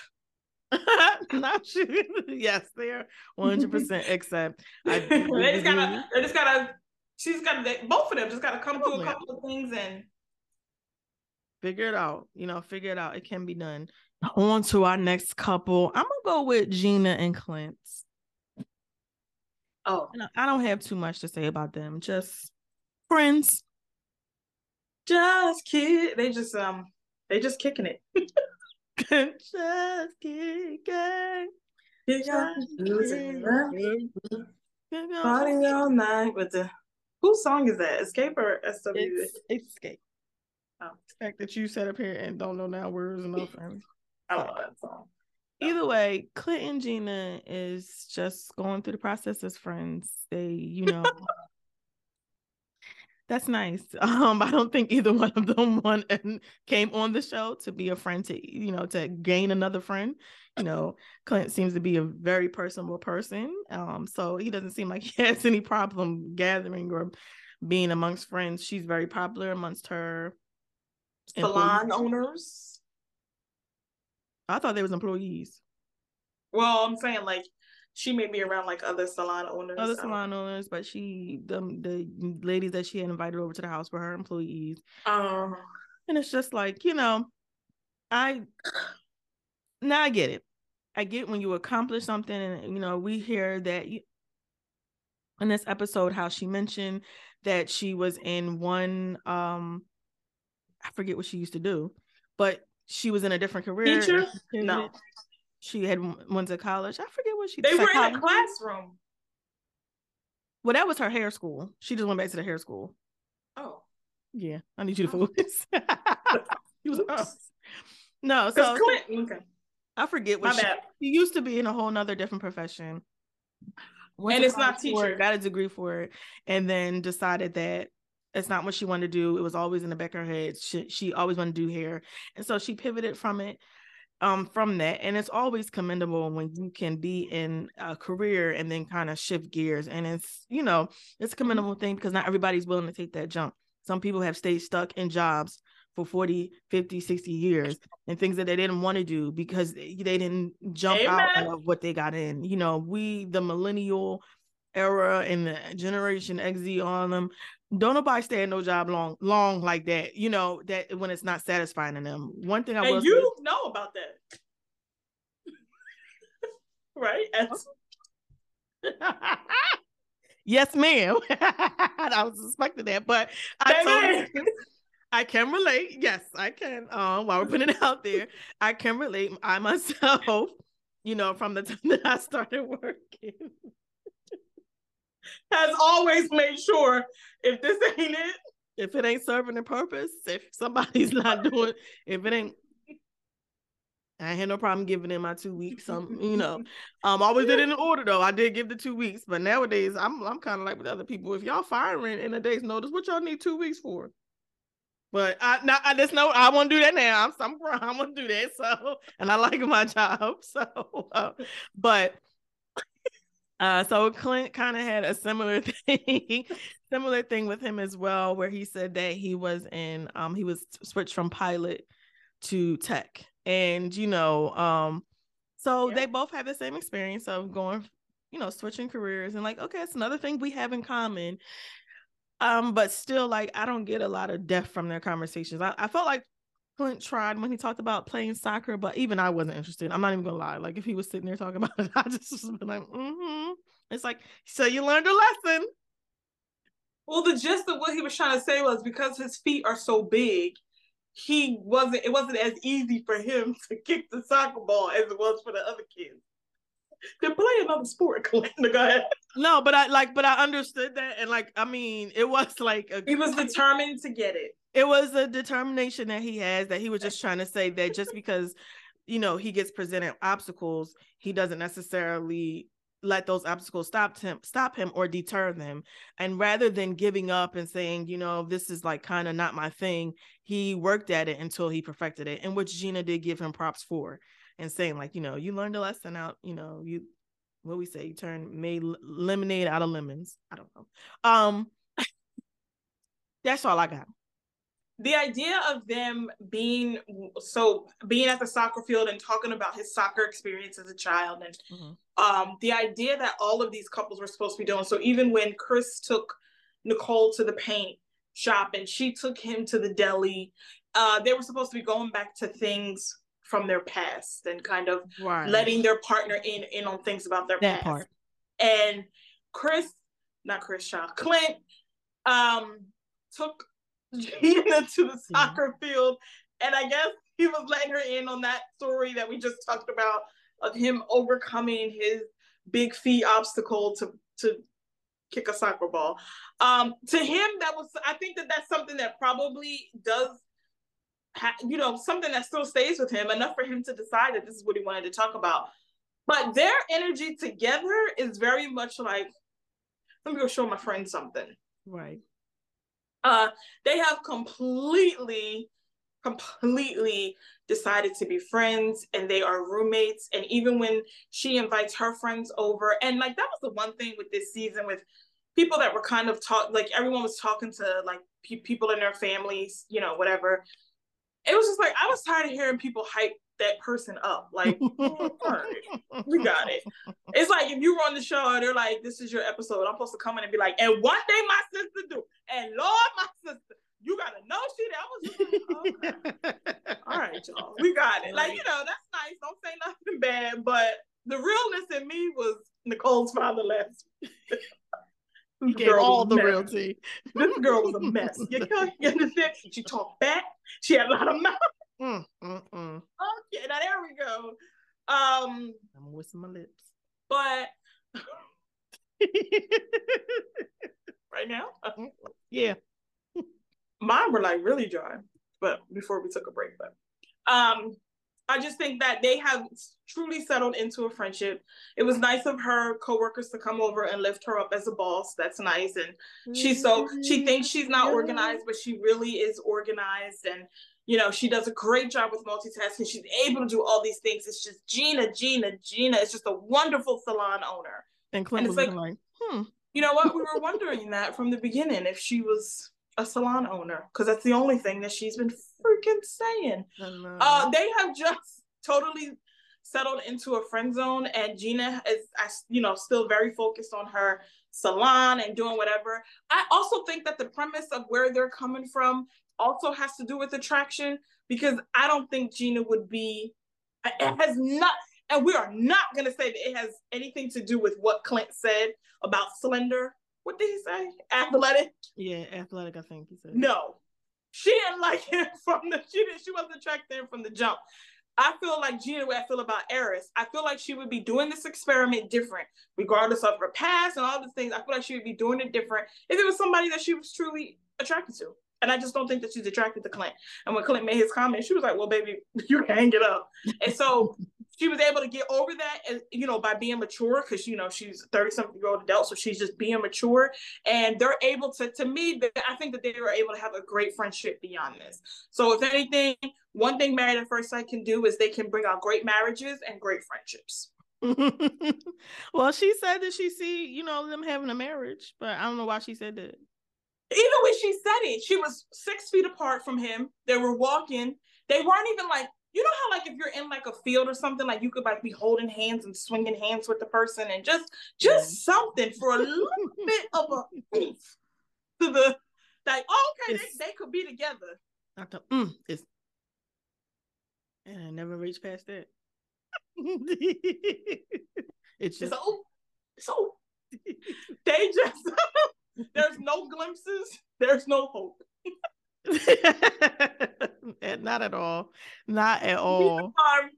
S2: Not sure. yes, they are 100 percent accept. I
S1: they just gotta. They just gotta. She's got. to They, Both of them just gotta come through a couple of things and.
S2: Figure it out. You know, figure it out. It can be done. On to our next couple. I'm gonna go with Gina and Clint.
S1: Oh,
S2: I don't have too much to say about them. Just friends.
S1: Just kid. They just um. They just kicking it.
S2: just kicking.
S1: Party all night with the whose song is that? Xscape or SW?
S2: It's, it's Xscape. Oh. The fact that you sat up here and don't know now words and nothing.
S1: I don't that song.
S2: Either way, Clint and Gina is just going through the process as friends. They, you know, that's nice. Um, I don't think either one of them won and came on the show to be a friend to, you know, to gain another friend. You know, Clint seems to be a very personable person. Um, so he doesn't seem like he has any problem gathering or being amongst friends. She's very popular amongst her
S1: salon owners.
S2: I thought they was employees.
S1: Well, I'm saying like she may be around like other salon owners.
S2: Other salon owners, but she the the ladies that she had invited over to the house were her employees.
S1: Um,
S2: and it's just like you know, I now I get it. I get when you accomplish something, and you know we hear that you, in this episode how she mentioned that she was in one um I forget what she used to do, but she was in a different career.
S1: Teacher? No.
S2: She had went to college. I forget what she. Did.
S1: They were in a classroom.
S2: Well, that was her hair school. She just went back to the hair school.
S1: Oh.
S2: Yeah, I need you to oh. focus. he was oh. no, so
S1: Clint, okay.
S2: I forget what she, she, used to be in a whole nother different profession.
S1: Went and it's not teacher.
S2: It, got a degree for it, and then decided that it's not what she wanted to do. It was always in the back of her head. She, she always wanted to do hair. And so she pivoted from it, um, from that. And it's always commendable when you can be in a career and then kind of shift gears. And it's, you know, it's a mm-hmm. commendable thing because not everybody's willing to take that jump. Some people have stayed stuck in jobs for 40, 50, 60 years and things that they didn't want to do because they, they didn't jump Amen. out of what they got in. You know, we, the millennial era and the generation XZ on them, don't nobody stay in no job long long like that you know that when it's not satisfying to them one thing i
S1: and you say, know about that right
S2: yes ma'am i was suspecting that but i told I can relate. Yes, I can. Um, while we're putting it out there, I can relate. I myself, you know, from the time that I started working,
S1: has always made sure if this ain't it,
S2: if it ain't serving a purpose, if somebody's not doing, if it ain't, I had no problem giving in my two weeks. Um, you know, um, always did it in order though. I did give the two weeks, but nowadays I'm I'm kind of like with other people. If y'all firing in a day's notice, what y'all need two weeks for? But I now I just know I want to do that now. I'm I'm I'm gonna do that. So and I like my job. So, uh, but uh, so Clint kind of had a similar thing, similar thing with him as well, where he said that he was in, um, he was switched from pilot to tech, and you know, um, so yeah. they both had the same experience of going, you know, switching careers, and like, okay, it's another thing we have in common. Um, but still, like, I don't get a lot of depth from their conversations. I, I felt like Clint tried when he talked about playing soccer, but even I wasn't interested. I'm not even gonna lie. Like if he was sitting there talking about it, I just was like, mm-hmm. It's like, so you learned a lesson.
S1: Well, the gist of what he was trying to say was because his feet are so big, he wasn't. It wasn't as easy for him to kick the soccer ball as it was for the other kids. To play another sport, Clint. Go ahead.
S2: No, but I like, but I understood that, and like, I mean, it was like a,
S1: he was determined to get it
S2: it was a determination that he has that he was just trying to say that just because you know he gets presented obstacles he doesn't necessarily let those obstacles stop him stop him or deter them. And rather than giving up and saying you know this is like kind of not my thing he worked at it until he perfected it and which gina did give him props for and saying like you know you learned a lesson out you know you what we say you turn made lemonade out of lemons. I don't know. Um that's all i got
S1: the idea of them being so being at the soccer field and talking about his soccer experience as a child and mm-hmm. um, the idea that all of these couples were supposed to be doing so even when chris took nicole to the paint shop and she took him to the deli uh, they were supposed to be going back to things from their past and kind of
S2: right.
S1: letting their partner in in on things about their
S2: that
S1: past.
S2: part.
S1: And Chris, not Chris Shaw, Clint, um, took Gina to the soccer field, and I guess he was letting her in on that story that we just talked about of him overcoming his big feet obstacle to to kick a soccer ball. Um, to him, that was I think that that's something that probably does. Ha- you know, something that still stays with him enough for him to decide that this is what he wanted to talk about. But their energy together is very much like, let me go show my friend something.
S2: Right.
S1: Uh, they have completely, completely decided to be friends and they are roommates. And even when she invites her friends over, and like that was the one thing with this season with people that were kind of talk like everyone was talking to like pe- people in their families, you know, whatever. It was just like I was tired of hearing people hype that person up. Like, oh, we got it. It's like if you were on the show and they're like, "This is your episode," I'm supposed to come in and be like, "And one day my sister do," and Lord, my sister, you gotta know she. That was like, oh, okay. all right, y'all, we got it. Like you know, that's nice. Don't say nothing bad, but the realness in me was Nicole's father last.
S2: You gave all the real tea.
S1: This girl was a mess. You, you understand? She talked back. She had a lot of mouth.
S2: Mm, mm, mm.
S1: Okay, now there we go. Um,
S2: I'm whisking my lips.
S1: but right now,
S2: yeah,
S1: mine were like really dry. But before we took a break, but um, I just think that they have truly settled into a friendship. It was nice of her coworkers to come over and lift her up as a boss. That's nice. And she's so she thinks she's not organized, but she really is organized. And you know, she does a great job with multitasking. She's able to do all these things. It's just Gina, Gina, Gina. It's just a wonderful salon owner.
S2: And Clint
S1: And
S2: was like, like, hmm.
S1: You know what? We were wondering that from the beginning if she was a salon owner, because that's the only thing that she's been freaking saying. Uh, they have just totally settled into a friend zone, and Gina is, you know, still very focused on her salon and doing whatever. I also think that the premise of where they're coming from also has to do with attraction, because I don't think Gina would be. It has not, and we are not going to say that it has anything to do with what Clint said about slender. What did he say? Athletic.
S2: yeah, athletic. I think he said.
S1: No, she didn't like him from the. She didn't. She wasn't attracted to him from the jump. I feel like Gina, way I feel about Airris. I feel like she would be doing this experiment different, regardless of her past and all these things. I feel like she would be doing it different if it was somebody that she was truly attracted to. And I just don't think that she's attracted to Clint. And when Clint made his comment, she was like, "Well, baby, you can hang it up." And so she was able to get over that, and you know, by being mature, because you know she's thirty something year old adult, so she's just being mature, and they're able to. To me, I think that they were able to have a great friendship beyond this. So, if anything, one thing Married at First Sight can do is they can bring out great marriages and great friendships.
S2: well, she said that she see, you know, them having a marriage, but I don't know why she said that.
S1: Even when she said it, she was six feet apart from him. They were walking. They weren't even like, you know how like if you're in like a field or something, like you could like be holding hands and swinging hands with the person and just just something for a little bit of a to the like, oh, okay, they, they could be together.
S2: I thought, mm, it's and I never reached past that. it's just
S1: So, so they just there's no glimpses, there's no hope.
S2: not at all. Not at all.
S1: Um,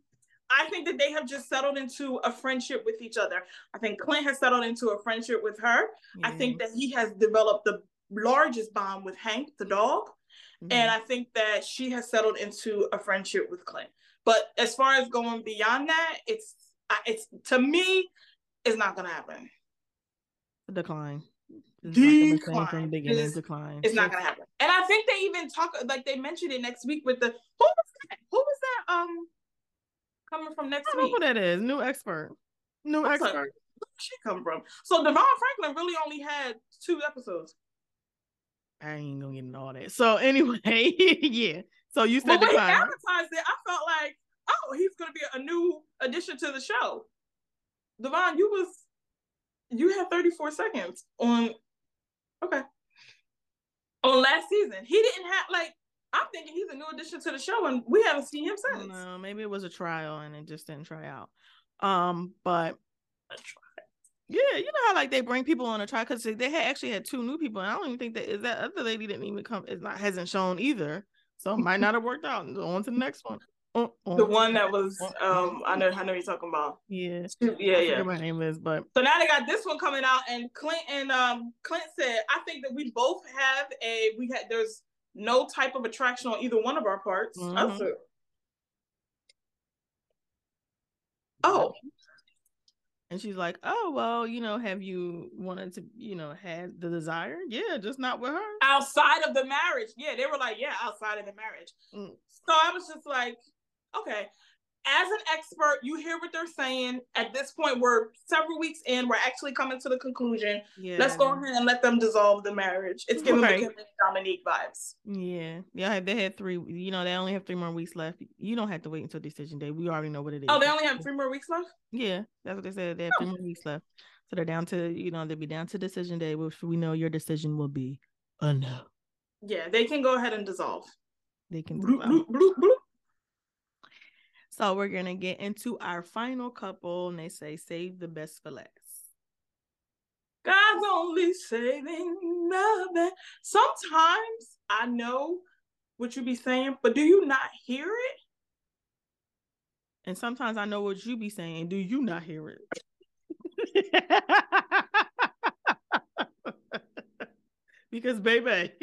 S1: I think that they have just settled into a friendship with each other. I think Clint has settled into a friendship with her. I think that he has developed the largest bond with Hank, the dog.
S2: Mm-hmm.
S1: And I think that she has settled into a friendship with Clint. But as far as going beyond that, it's it's to me, it's not gonna happen.
S2: Decline. It's
S1: Decline.
S2: Like the
S1: It's-
S2: decline.
S1: It's not gonna happen. And I think they even talk like they mentioned it next week with the who was that? Who was that? Um, coming from
S2: I
S1: next
S2: don't know
S1: week.
S2: who that is. New expert. New
S1: I was like,
S2: expert.
S1: Where did she come from? So Devon Franklin really only had two episodes.
S2: I ain't gonna get into all that. So anyway, yeah. So you said
S1: when he advertised it, I felt like, oh, he's gonna be a new addition to the show. Devon, you was you had 34 seconds on okay. On last season. He didn't have like I'm thinking he's a new addition to the show, and we haven't seen him since.
S2: No, maybe it was a trial and it just didn't try out. Um, but yeah, you know how like they bring people on a trial because they had actually had two new people, and I don't even think that is that other lady didn't even come. Is not hasn't shown either, so it might not have worked out. And on to the next one.
S1: The one that was um I know I know you're talking about.
S2: Yeah.
S1: Yeah, yeah.
S2: my name is, but
S1: so now they got this one coming out and Clint and um Clint said, I think that we both have a we had there's no type of attraction on either one of our parts. Mm-hmm. Said, oh.
S2: And she's like, Oh, well, you know, have you wanted to, you know, had the desire? Yeah, just not with her.
S1: Outside of the marriage. Yeah, they were like, Yeah, outside of the marriage. Mm. So I was just like, okay, as an expert, you hear what they're saying. At this point, we're several weeks in. We're actually coming to the conclusion. Yeah. Let's go ahead and let them dissolve the marriage. It's giving right. Dominique vibes.
S2: Yeah, yeah. They had three. You know, they only have three more weeks left. You don't have to wait until decision day. We already know what it is.
S1: Oh, they only have three more weeks left.
S2: Yeah, that's what they said. They have oh. three more weeks left. So they're down to you know they'll be down to decision day, which we know your decision will be a no.
S1: Yeah, they can go ahead and dissolve.
S2: They can. Bloop, bloop, bloop, bloop. So we're gonna get into our final couple, and they say save the best for last.
S1: God's only saving the best. Sometimes I know what you be saying, but do you not hear it?
S2: And sometimes I know what you be saying. Do you not hear it? because baby.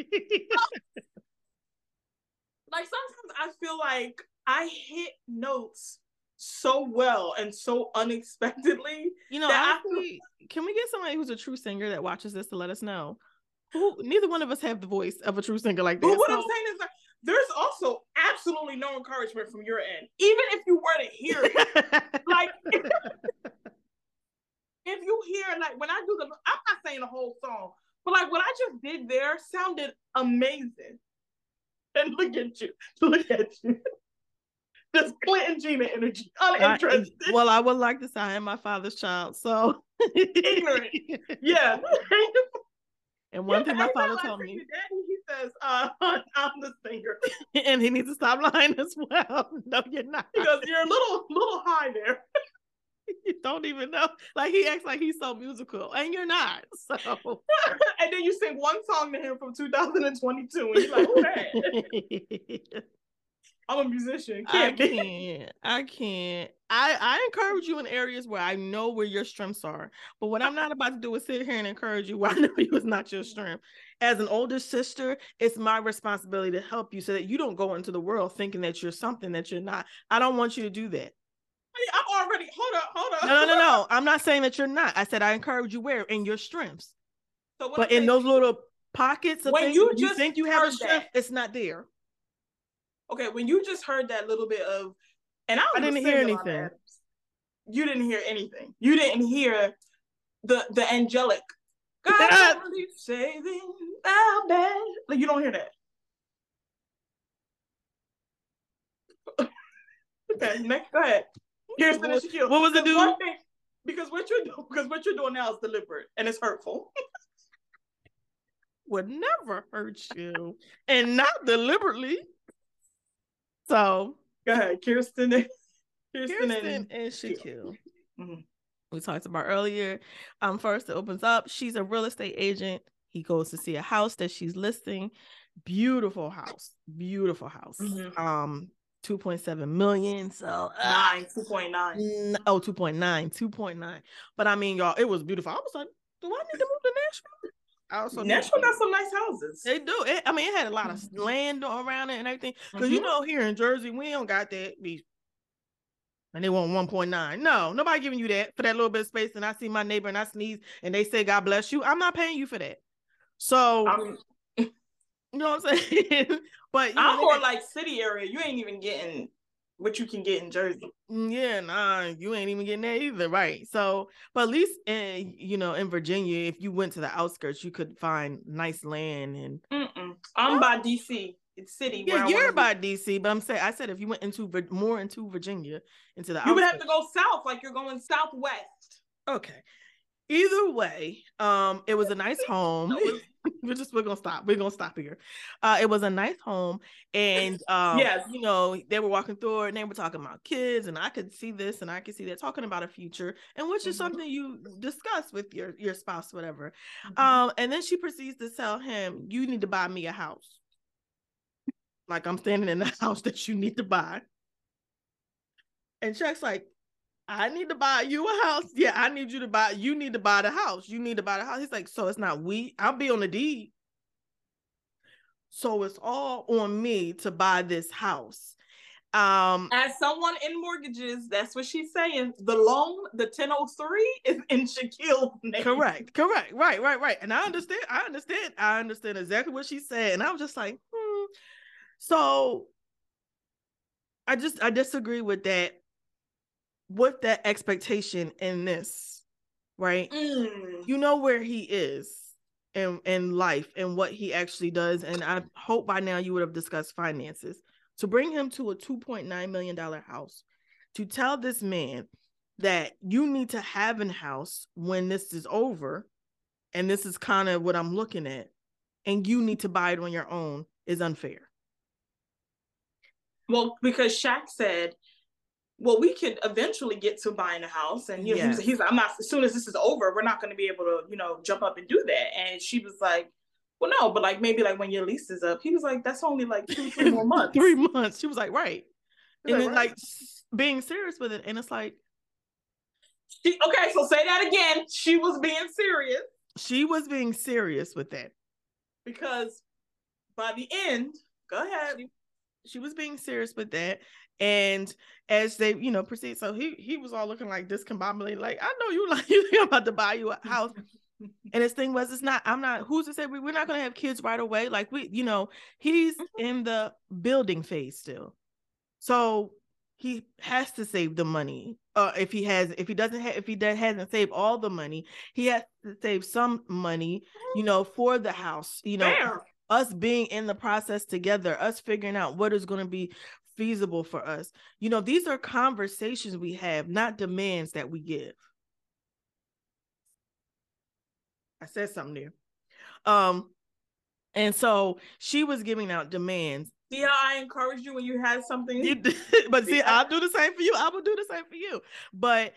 S2: like
S1: sometimes I feel like I hit notes so well and so unexpectedly.
S2: You know, I, can we get somebody who's a true singer that watches this to let us know? Who, neither one of us have the voice of a true singer like that.
S1: But what so. I'm saying is there's also absolutely no encouragement from your end, even if you were to hear it. like, if you hear like when I do the, I'm not saying the whole song, but like what I just did there sounded amazing. And look at you, look at you. Just Clinton Gina energy. Uninterested.
S2: I, well, I would like to say I am my father's child, so
S1: ignorant. Yeah.
S2: And one yeah, thing my father told me,
S1: Daddy, he says, uh, "I'm the singer,"
S2: and he needs to stop lying as well. No, you're not.
S1: He goes, "You're a little, little high there."
S2: you don't even know. Like he acts like he's so musical, and you're not. So,
S1: and then you sing one song to him from 2022, and you're like, okay. I'm a musician.
S2: Can't I can't. I can't. I, I encourage you in areas where I know where your strengths are. But what I'm not about to do is sit here and encourage you where I know you is not your strength. As an older sister, it's my responsibility to help you so that you don't go into the world thinking that you're something that you're not. I don't want you to do that.
S1: I'm already hold up, hold up.
S2: No, no, no, no. I'm not saying that you're not. I said I encourage you where in your strengths. So but in those little pockets of when things, you, you think you have a strength, that. it's not there
S1: okay, when you just heard that little bit of, and I,
S2: I didn't hear anything.
S1: You didn't hear anything. You didn't hear the the angelic. God saving our bad. Like you don't hear that. okay, next, go ahead. Here's the
S2: Shaquille. What was it doing?
S1: Because what you're doing, because what you're doing now is deliberate and it's hurtful.
S2: Would never hurt you, and not deliberately. So
S1: go ahead, Kirsten.
S2: Kirsten, Kirsten and, and Shaquille. Mm-hmm. We talked about earlier. Um, first it opens up. She's a real estate agent. He goes to see a house that she's listing. Beautiful house. Beautiful house. Mm-hmm. Um, 2.7 million. So uh,
S1: nine, 2.9.
S2: oh, 2.9, 2.9. But I mean, y'all, it was beautiful. I was like, do I need to move to Nashville?
S1: Also Nashville got some nice houses.
S2: They do. It, I mean, it had a lot of mm-hmm. land around it and everything. Because mm-hmm. you know, here in Jersey, we don't got that beach. And they want 1.9. No, nobody giving you that for that little bit of space. And I see my neighbor and I sneeze and they say, God bless you. I'm not paying you for that. So, um, you know what I'm saying? but
S1: I'm more like city area. You ain't even getting what you can get in Jersey.
S2: Mm, yeah, nah, you ain't even getting that either, right? So, but at least in you know in Virginia, if you went to the outskirts, you could find nice land and.
S1: Mm-mm. I'm oh. by DC. It's city.
S2: Yeah, you're by be. DC, but I'm saying I said if you went into more into Virginia, into the
S1: you outskirts, would have to go south, like you're going southwest.
S2: Okay. Either way, um, it was a nice home. we're just we're gonna stop. We're gonna stop here. Uh, it was a nice home, and um, yes, you know, they were walking through it and they were talking about kids, and I could see this and I could see that talking about a future, and which is mm-hmm. something you discuss with your your spouse, whatever. Mm-hmm. Um, and then she proceeds to tell him, "You need to buy me a house." Like I'm standing in the house that you need to buy. And Chuck's like, I need to buy you a house. Yeah, I need you to buy. You need to buy the house. You need to buy the house. He's like, so it's not we. I'll be on the deed. So it's all on me to buy this house. Um,
S1: as someone in mortgages, that's what she's saying. The loan, the 1003 is in Shaquille's name.
S2: Correct, correct, right, right, right. And I understand, I understand, I understand exactly what she said. And I was just like, hmm. So I just I disagree with that with that expectation in this, right? Mm. You know where he is in in life and what he actually does, and I hope by now you would have discussed finances. To bring him to a two point nine million dollar house, to tell this man that you need to have a house when this is over, and this is kind of what I'm looking at, and you need to buy it on your own is unfair.
S1: Well, because Shaq said well, we could eventually get to buying a house. And you know, yes. he's, he's I'm not as soon as this is over, we're not going to be able to, you know, jump up and do that. And she was like, Well, no, but like maybe like when your lease is up. He was like, That's only like two, three more months.
S2: three months. She was like, Right. and like, then right. like being serious with it. And it's like
S1: she, okay, so say that again. She was being serious.
S2: She was being serious with that.
S1: Because by the end, go ahead.
S2: She, she was being serious with that. And as they, you know, proceed, so he he was all looking like discombobulated, like, I know you like you think I'm about to buy you a house. and his thing was, it's not, I'm not, who's to say we, we're not gonna have kids right away? Like we, you know, he's mm-hmm. in the building phase still. So he has to save the money. Uh, if he has, if he doesn't have, if he does, hasn't saved all the money, he has to save some money, you know, for the house. You know, Fair. us being in the process together, us figuring out what is going to be feasible for us. You know, these are conversations we have, not demands that we give. I said something there. Um, and so she was giving out demands.
S1: See how I encouraged you when you had something. You
S2: did, but see. I'll do the same for you. I will do the same for you. But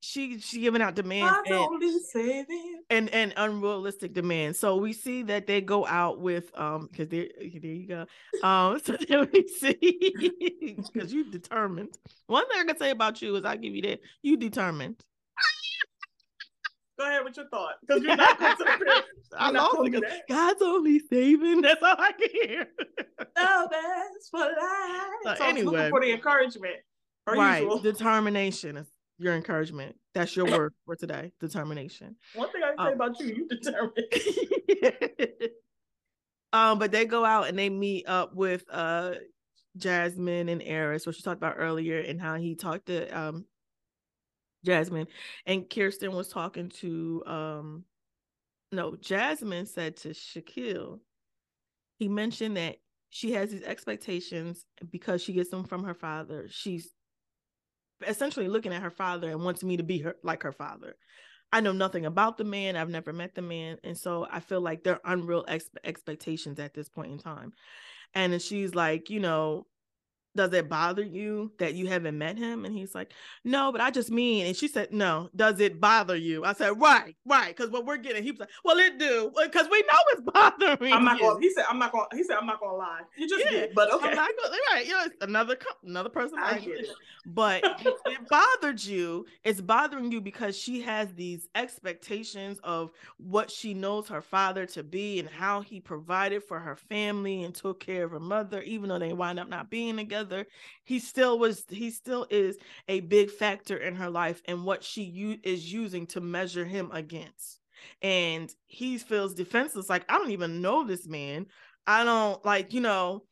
S2: she she giving out demands and, and, and unrealistic demands. So we see that they go out with um because there there you go. Um so then we see because you determined. One thing I can say about you is I give you that you determined.
S1: Go ahead with your thought. Because you're not going to I
S2: lost because God's only saving. That's all I can hear.
S1: no, that's for life. So, so anyway, for the encouragement.
S2: Right. Usual. Determination your encouragement. That's your word for today. Determination.
S1: One thing I can um, say about you, you determined.
S2: um, but they go out and they meet up with uh Jasmine and Airris, which she talked about earlier, and how he talked to um Jasmine and Kirsten was talking to um no, Jasmine said to Shaquille, he mentioned that she has these expectations because she gets them from her father. She's essentially looking at her father and wants me to be her like her father. I know nothing about the man. I've never met the man, and so I feel like they're unreal ex- expectations at this point in time. And she's like, you know, does it bother you that you haven't met him? And he's like, no, but I just mean. And she said, no, does it bother you? I said, right, right. Because what we're getting, he was like, well, it do. Because we know it's bothering
S1: I'm not going, he said, I'm not going to, he said, I'm not going to lie. You just yeah, did, but okay. I'm not
S2: gonna, right. You know, another, another person. I get it. But it bothered you. It's bothering you because she has these expectations of what she knows her father to be and how he provided for her family and took care of her mother, even though they wind up not being together together he still was he still is a big factor in her life and what she u- is using to measure him against. And he feels defenseless like i don't even know this man. I don't like you know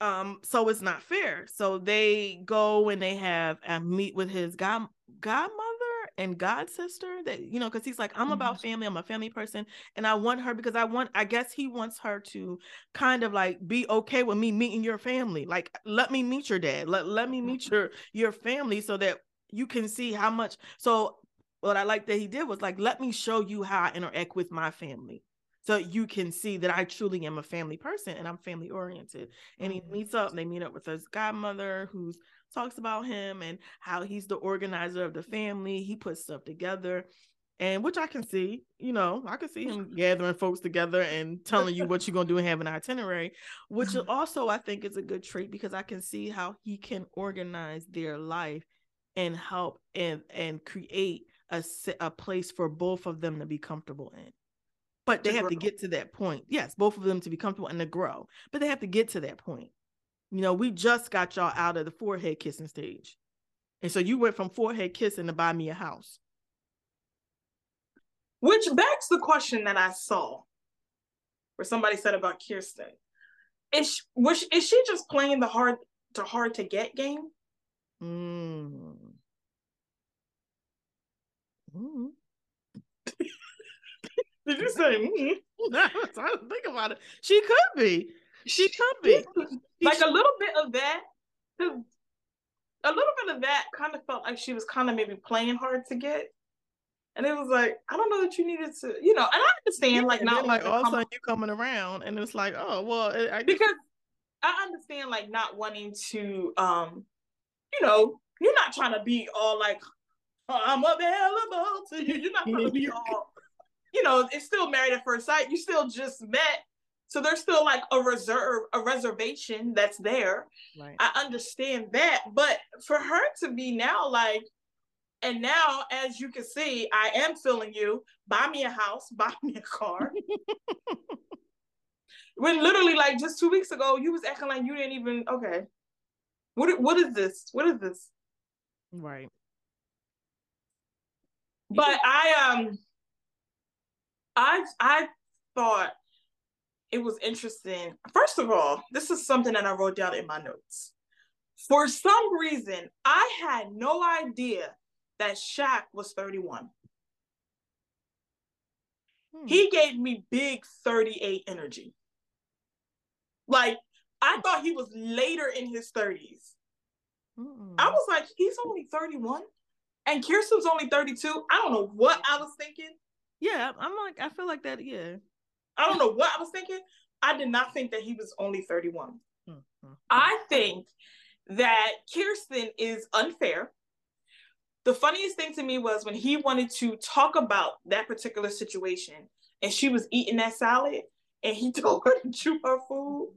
S2: um so it's not fair. So they go and they have a meet with his god godmother and god sister that you know because he's like i'm mm-hmm. about family i'm a family person and i want her because i want i guess he wants her to kind of like be okay with me meeting your family like let me meet your dad let, let me meet mm-hmm. your your family so that you can see how much so what i like that he did was like let me show you how i interact with my family So you can see that I truly am a family person and I'm family oriented. And he mm-hmm. meets up, and they meet up with his godmother who's talks about him and how he's the organizer of the family. He puts stuff together. And which I can see, you know, I can see him gathering folks together and telling you what you're gonna do and have an itinerary, which also I think is a good trait because I can see how he can organize their life and help and and create a a place for both of them to be comfortable in. But they to have grow. to get to that point. Yes, both of them to be comfortable and to grow. But they have to get to that point. You know, we just got y'all out of the forehead kissing stage. And so you went from forehead kissing to buy me a house.
S1: Which begs the question that I saw where somebody said about Kirsten. Is she, was she, is she just playing the hard to hard to get game? Mm. Mm.
S2: Did you say? Mm? No, I don't think about it. She could be. She could be.
S1: like a little bit of that. A little bit of that kind of felt like she was kind of maybe playing hard to get. And it was like, I don't know that you needed to, you know, and I understand, yeah, like, not
S2: like all of a sudden you coming around, and it's like, oh, well, I,
S1: because I understand, like, not wanting to, um, you know, you're not trying to be all like, oh, I'm available to you. You're not trying to be all, you know, it's still married at first sight. You still just met so there's still like a reserve, a reservation that's there. Right. I understand that. But for her to be now like, and now as you can see, I am feeling you. Buy me a house, buy me a car. when literally like just two weeks ago, you was acting like you didn't even okay. What what is this? What is this?
S2: Right.
S1: But I um I I thought it was interesting. First of all, this is something that I wrote down in my notes. For some reason, I had no idea that Shaq was 31. Hmm. He gave me big 38 energy. Like, I thought he was later in his 30s. Mm-mm. I was like, he's only 31. And Kirsten's only 32. I don't know what I was thinking.
S2: Yeah, I'm like, I feel like that, yeah.
S1: I don't know what I was thinking. I did not think that he was only 31. Mm-hmm. I think that Kirsten is unfair. The funniest thing to me was when he wanted to talk about that particular situation and she was eating that salad and he told her to chew her food.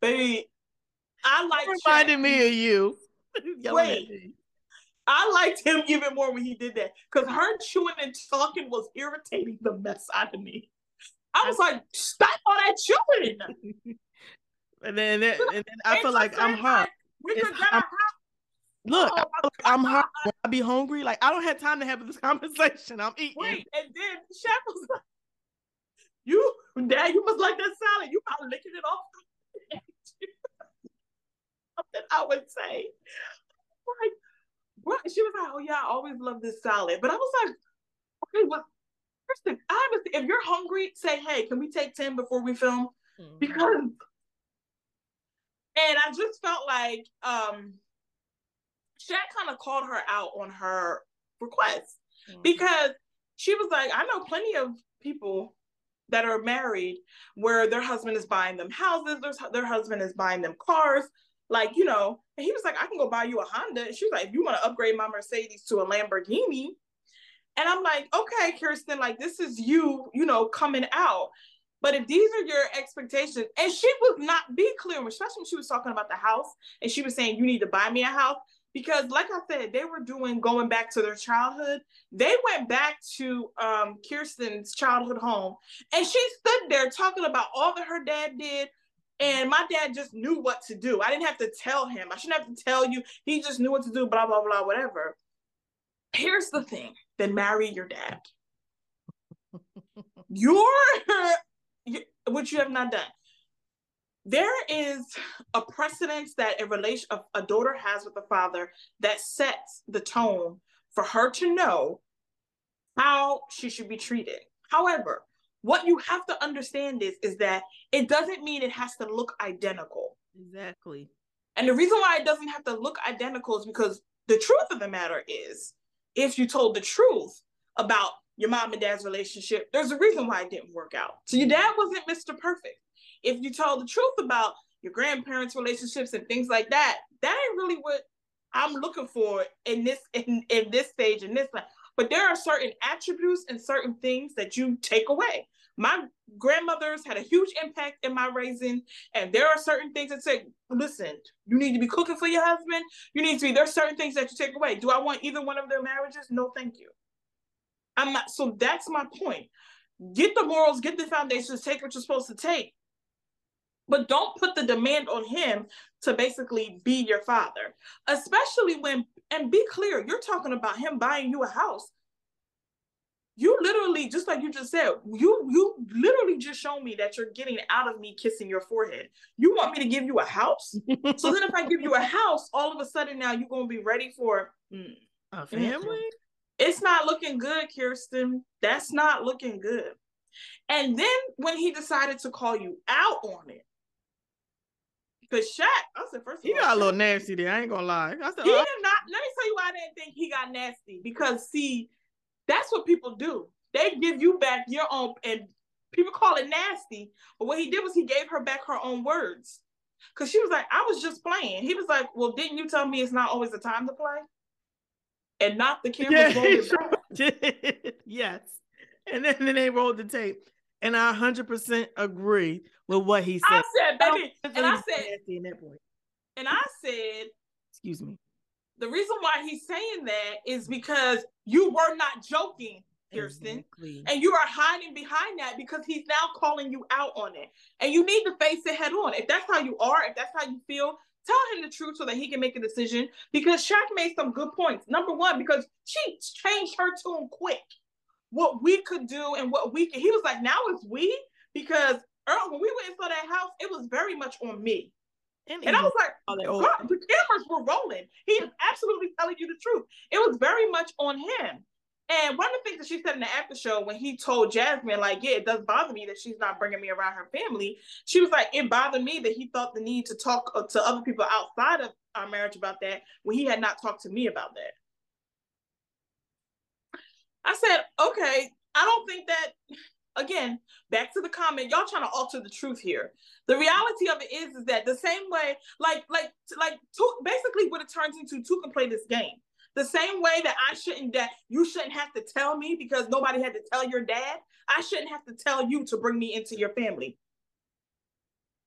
S1: Baby, I like
S2: reminded me of you.
S1: Wait, I liked him even more when he did that because her chewing and talking was irritating the mess out of me. I was like, stop all that chewing.
S2: and then, and then, and then I oh, feel like I'm hot. Look, oh, I'm hot. I be hungry, like I don't have time to have this conversation. I'm eating.
S1: Wait, and then Chef was like, "You, Dad, you must like that salad. You probably licking it off." Something I would say, like, what? She was like, "Oh yeah, I always love this salad," but I was like, "Okay, what? Kirsten, I if you're hungry, say, hey, can we take 10 before we film? Mm-hmm. Because and I just felt like um Shaq kind of called her out on her request mm-hmm. because she was like, I know plenty of people that are married where their husband is buying them houses, their, their husband is buying them cars. Like, you know, and he was like, I can go buy you a Honda. And she was like, if you want to upgrade my Mercedes to a Lamborghini, and I'm like, okay, Kirsten, like this is you, you know, coming out. But if these are your expectations, and she would not be clear, especially when she was talking about the house and she was saying, you need to buy me a house. Because, like I said, they were doing going back to their childhood. They went back to um, Kirsten's childhood home, and she stood there talking about all that her dad did. And my dad just knew what to do. I didn't have to tell him. I shouldn't have to tell you. He just knew what to do, blah, blah, blah, whatever. Here's the thing then marry your dad. You're, which you have not done. There is a precedence that a relation a, a daughter has with a father that sets the tone for her to know how she should be treated. However, what you have to understand is is that it doesn't mean it has to look identical.
S2: Exactly.
S1: And the reason why it doesn't have to look identical is because the truth of the matter is if you told the truth about your mom and dad's relationship, there's a reason why it didn't work out. So your dad wasn't Mr. Perfect. If you told the truth about your grandparents' relationships and things like that, that ain't really what I'm looking for in this in, in this stage in this life. But there are certain attributes and certain things that you take away. My grandmothers had a huge impact in my raising, and there are certain things that say, listen, you need to be cooking for your husband. You need to be, there's certain things that you take away. Do I want either one of their marriages? No, thank you. I'm not, so that's my point. Get the morals, get the foundations, take what you're supposed to take. But don't put the demand on him to basically be your father, especially when, and be clear, you're talking about him buying you a house you literally just like you just said you you literally just show me that you're getting out of me kissing your forehead you want me to give you a house so then if i give you a house all of a sudden now you're going to be ready for
S2: mm, a family
S1: it's not looking good kirsten that's not looking good and then when he decided to call you out on it because Shaq, I said first
S2: he
S1: all,
S2: got
S1: Shaq,
S2: a little nasty there. I ain't gonna lie. I said,
S1: he oh. did not. Let me tell you why I didn't think he got nasty because see, that's what people do. They give you back your own, and people call it nasty. But what he did was he gave her back her own words. Cause she was like, I was just playing. He was like, Well, didn't you tell me it's not always the time to play? And not the camera
S2: yeah, yes. And then, then they rolled the tape. And I 100% agree with what he said. I
S1: said, baby, and I said, in that point. and I said,
S2: excuse me.
S1: The reason why he's saying that is because you were not joking, Kirsten. Exactly. And you are hiding behind that because he's now calling you out on it. And you need to face it head on. If that's how you are, if that's how you feel, tell him the truth so that he can make a decision. Because Shaq made some good points. Number one, because she changed her tune quick. What we could do and what we could. He was like, now it's we. Because Earl, when we went and saw that house, it was very much on me. And, and I was like, God, the cameras were rolling. He is absolutely telling you the truth. It was very much on him. And one of the things that she said in the after show when he told Jasmine, like, yeah, it does bother me that she's not bringing me around her family. She was like, it bothered me that he felt the need to talk uh, to other people outside of our marriage about that when he had not talked to me about that. I said, okay, I don't think that again, back to the comment, y'all trying to alter the truth here. The reality of it is, is that the same way, like, like, like, basically, what it turns into, two can play this game. The same way that I shouldn't, that you shouldn't have to tell me because nobody had to tell your dad. I shouldn't have to tell you to bring me into your family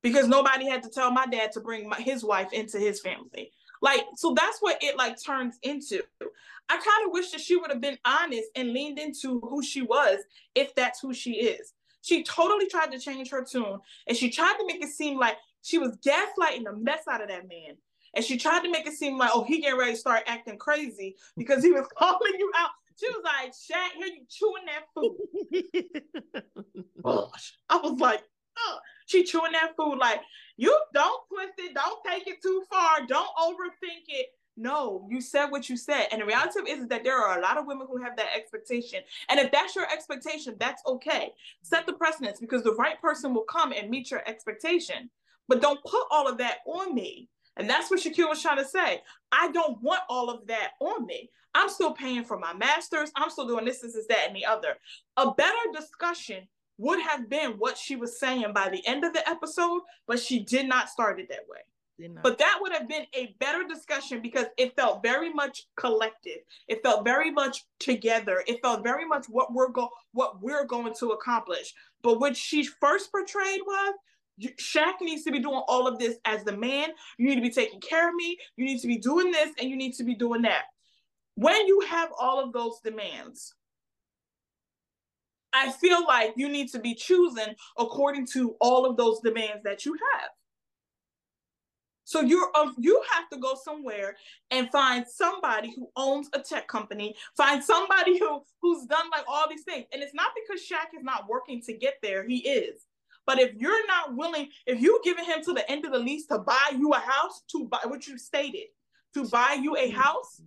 S1: because nobody had to tell my dad to bring my, his wife into his family. Like, so that's what it like turns into. I kind of wish that she would have been honest and leaned into who she was if that's who she is. She totally tried to change her tune and she tried to make it seem like she was gaslighting the mess out of that man. And she tried to make it seem like, oh, he getting ready to start acting crazy because he was calling you out. She was like, Shaq, here you chewing that food. I was like, oh. She chewing that food like, you don't twist it, don't take it too far, don't overthink it. No, you said what you said. And the reality is that there are a lot of women who have that expectation. And if that's your expectation, that's okay. Set the precedence because the right person will come and meet your expectation. But don't put all of that on me. And that's what Shakira was trying to say. I don't want all of that on me. I'm still paying for my master's. I'm still doing this, this, this, that, and the other. A better discussion would have been what she was saying by the end of the episode, but she did not start it that way. But that would have been a better discussion because it felt very much collective. It felt very much together. It felt very much what we're go what we're going to accomplish. But what she first portrayed was Shaq needs to be doing all of this as the man. You need to be taking care of me. You need to be doing this and you need to be doing that. When you have all of those demands, I feel like you need to be choosing according to all of those demands that you have. So you're uh, you have to go somewhere and find somebody who owns a tech company, find somebody who who's done like all these things. And it's not because Shaq is not working to get there, he is. But if you're not willing, if you're giving him to the end of the lease to buy you a house, to buy what you stated, to buy you a house,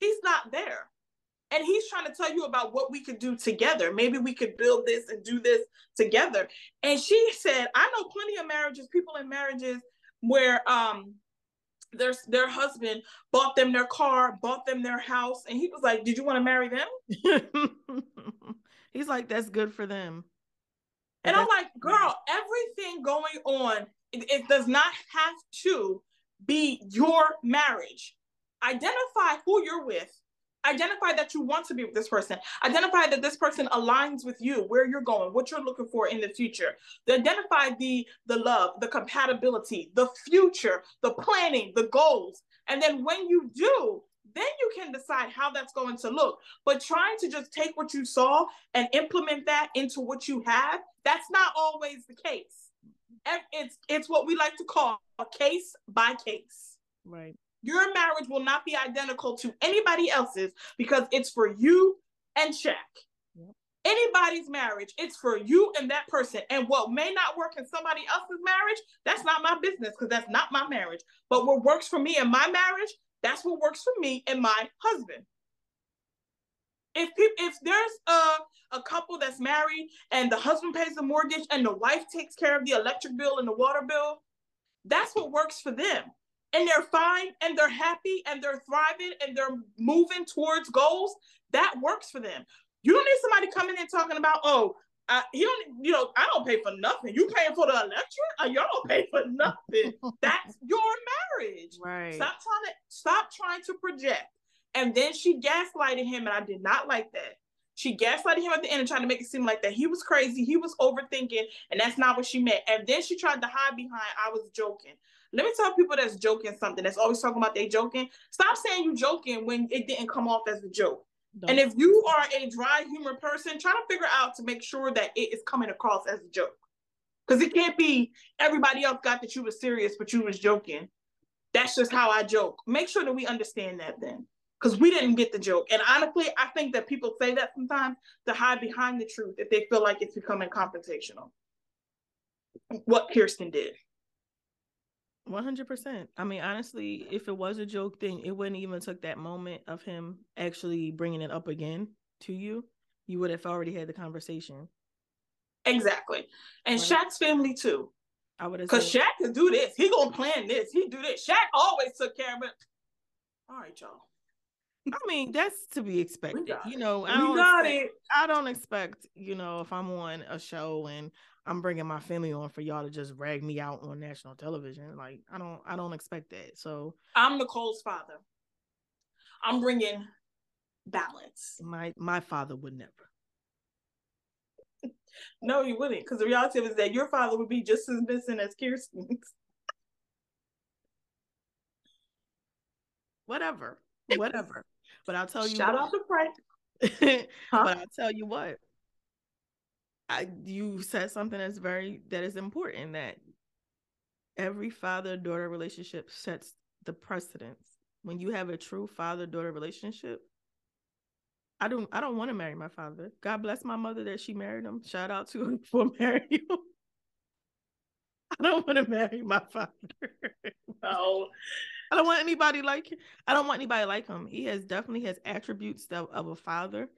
S1: he's not there. And he's trying to tell you about what we could do together. Maybe we could build this and do this together. And she said, I know plenty of marriages, people in marriages where um their their husband bought them their car, bought them their house, and he was like, "Did you want to marry them?"
S2: He's like, "That's good for them."
S1: And I'm like, "Girl, everything going on, it, it does not have to be your marriage. Identify who you're with identify that you want to be with this person. Identify that this person aligns with you where you're going what you're looking for in the future. Identify the the love the compatibility the future the planning the goals. And then when you do then you can decide how that's going to look. But trying to just take what you saw and implement that into what you have that's not always the case. It's it's what we like to call a case by case.
S2: Right
S1: your marriage will not be identical to anybody else's because it's for you and Shaq. Yep. Anybody's marriage, it's for you and that person. And what may not work in somebody else's marriage, that's not my business because that's not my marriage. But what works for me in my marriage, that's what works for me and my husband. If people, if there's a, a couple that's married and the husband pays the mortgage and the wife takes care of the electric bill and the water bill, that's what works for them and they're fine and they're happy and they're thriving and they're moving towards goals, that works for them. You don't need somebody coming in talking about, oh, uh, he don't, you know, I don't pay for nothing. You paying for the electric? Uh, y'all don't pay for nothing. That's your marriage.
S2: Right.
S1: Stop trying to stop trying to project. And then she gaslighted him, and I did not like that. She gaslighted him at the end and tried to make it seem like that he was crazy, he was overthinking, and that's not what she meant. And then she tried to hide behind, I was joking. Let me tell people that's joking something, that's always talking about they joking. Stop saying you joking when it didn't come off as a joke. And if you are a dry humor person, try to figure out to make sure that it is coming across as a joke. Because it can't be everybody else got that you were serious, but you was joking. That's just how I joke. Make sure that we understand that then. Because we didn't get the joke. And honestly, I think that people say that sometimes to hide behind the truth if they feel like it's becoming confrontational. What Kirsten did.
S2: 100%. I mean, honestly, if it was a joke, then it wouldn't even took that moment of him actually bringing it up again to you. You would have already had the conversation.
S1: Exactly. And right. Shaq's family too. I would have Because Shaq can do this. He gonna plan this. He do this. Shaq always took care of it. All right, y'all.
S2: I mean, that's to be expected. You know, I don't got expect, it. I don't expect, you know, if I'm on a show and I'm bringing my family on for y'all to just rag me out on national television. Like I don't I don't expect that. So
S1: I'm Nicole's father. I'm bringing balance.
S2: My my father would never.
S1: no, you wouldn't, because the reality is that your father would be just as missing as Kirsten's.
S2: Whatever, whatever. But I'll tell you.
S1: Shout what, out to Frank.
S2: huh? But I'll tell you what. I, you said something that's very that is important that every father daughter relationship sets the precedence. When you have a true father daughter relationship, I don't I don't want to marry my father. God bless my mother that she married him. Shout out to her for marrying him. I don't want to marry my father. no. I don't want anybody like him. I don't want anybody like him. He has definitely has attributes of, of a father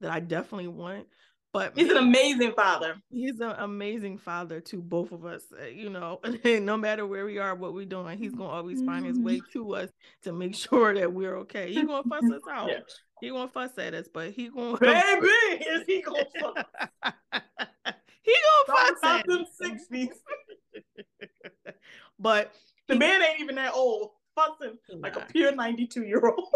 S2: that I definitely want. But
S1: he's an amazing father.
S2: He's an amazing father to both of us. Uh, you know, no matter where we are, what we're doing, he's gonna always find his way to us to make sure that we're okay. He's gonna fuss us out. Yeah. He gonna fuss at us, but he gonna
S1: baby is he gonna fuss?
S2: he gonna fuss
S1: at them sixties.
S2: but
S1: the he, man ain't even that old, fussing like a pure ninety two year old.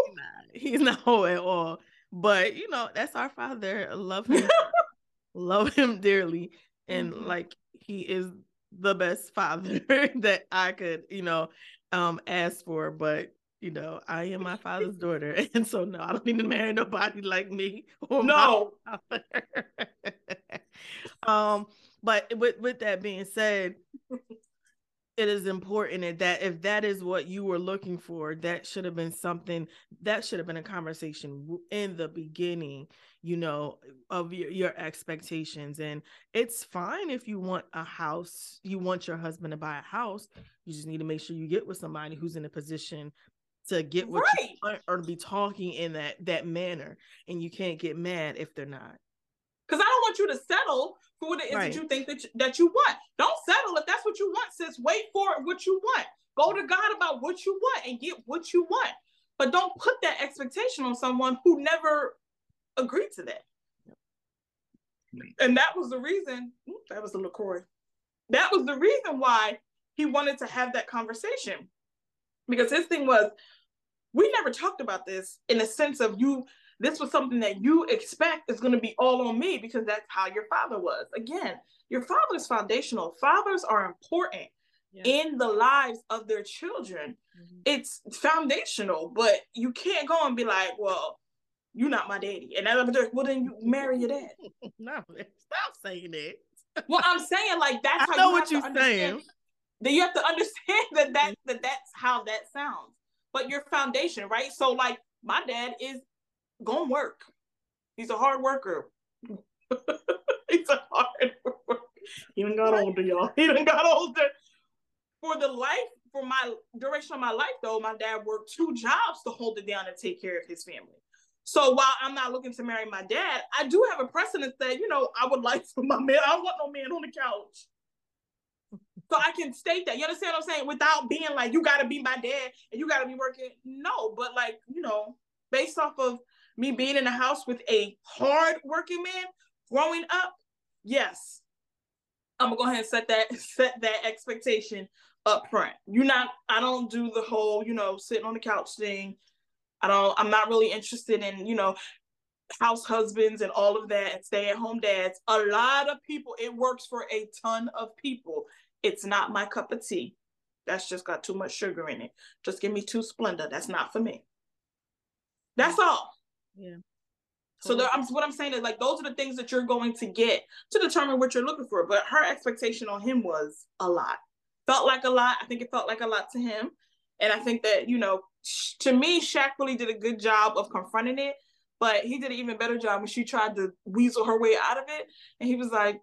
S2: He's not old at all. But you know, that's our father. Love him love him dearly and mm-hmm. like he is the best father that I could, you know, um ask for, but you know, I am my father's daughter, and so no, I don't need to marry nobody like me.
S1: no.
S2: um, but with with that being said, it is important that if that is what you were looking for, that should have been something that should have been a conversation in the beginning, you know, of your, your expectations. And it's fine if you want a house, you want your husband to buy a house. You just need to make sure you get with somebody who's in a position to get what right. you want or to be talking in that that manner. And you can't get mad if they're not.
S1: Because I don't want you to settle for what it is right. that you think that you, that you want. Don't settle if that's what you want, sis. Wait for what you want. Go to God about what you want and get what you want. But don't put that expectation on someone who never agreed to that. And that was the reason, that was the LaCroix. That was the reason why he wanted to have that conversation. Because his thing was, we never talked about this in the sense of you, this was something that you expect is going to be all on me because that's how your father was. Again, your father is foundational. Fathers are important yeah. in the lives of their children. Mm-hmm. It's foundational, but you can't go and be like, well, you're not my daddy. And I'm like, well, then you marry your dad.
S2: no, stop saying that.
S1: well, I'm saying like that's
S2: I how know what you're saying.
S1: That you have to understand that that that that's how that sounds. But your foundation, right? So like my dad is gonna work. He's a hard worker. He's a hard worker. He even got older, y'all. He even got older. For the life, for my duration of my life, though, my dad worked two jobs to hold it down and take care of his family. So while I'm not looking to marry my dad, I do have a precedent that, you know, I would like for my man. I don't want no man on the couch. So I can state that. You understand what I'm saying? Without being like, you gotta be my dad and you gotta be working. No, but like, you know, based off of me being in a house with a hard working man growing up, yes, I'm gonna go ahead and set that set that expectation up front. You're not, I don't do the whole, you know, sitting on the couch thing. I don't, I'm not really interested in, you know, house husbands and all of that and stay at home dads. A lot of people, it works for a ton of people. It's not my cup of tea. That's just got too much sugar in it. Just give me two Splenda. That's not for me. That's all.
S2: Yeah.
S1: So there, I'm, what I'm saying is like those are the things that you're going to get to determine what you're looking for. But her expectation on him was a lot. Felt like a lot. I think it felt like a lot to him. And I think that, you know, to me, Shaq really did a good job of confronting it, but he did an even better job when she tried to weasel her way out of it. And he was like,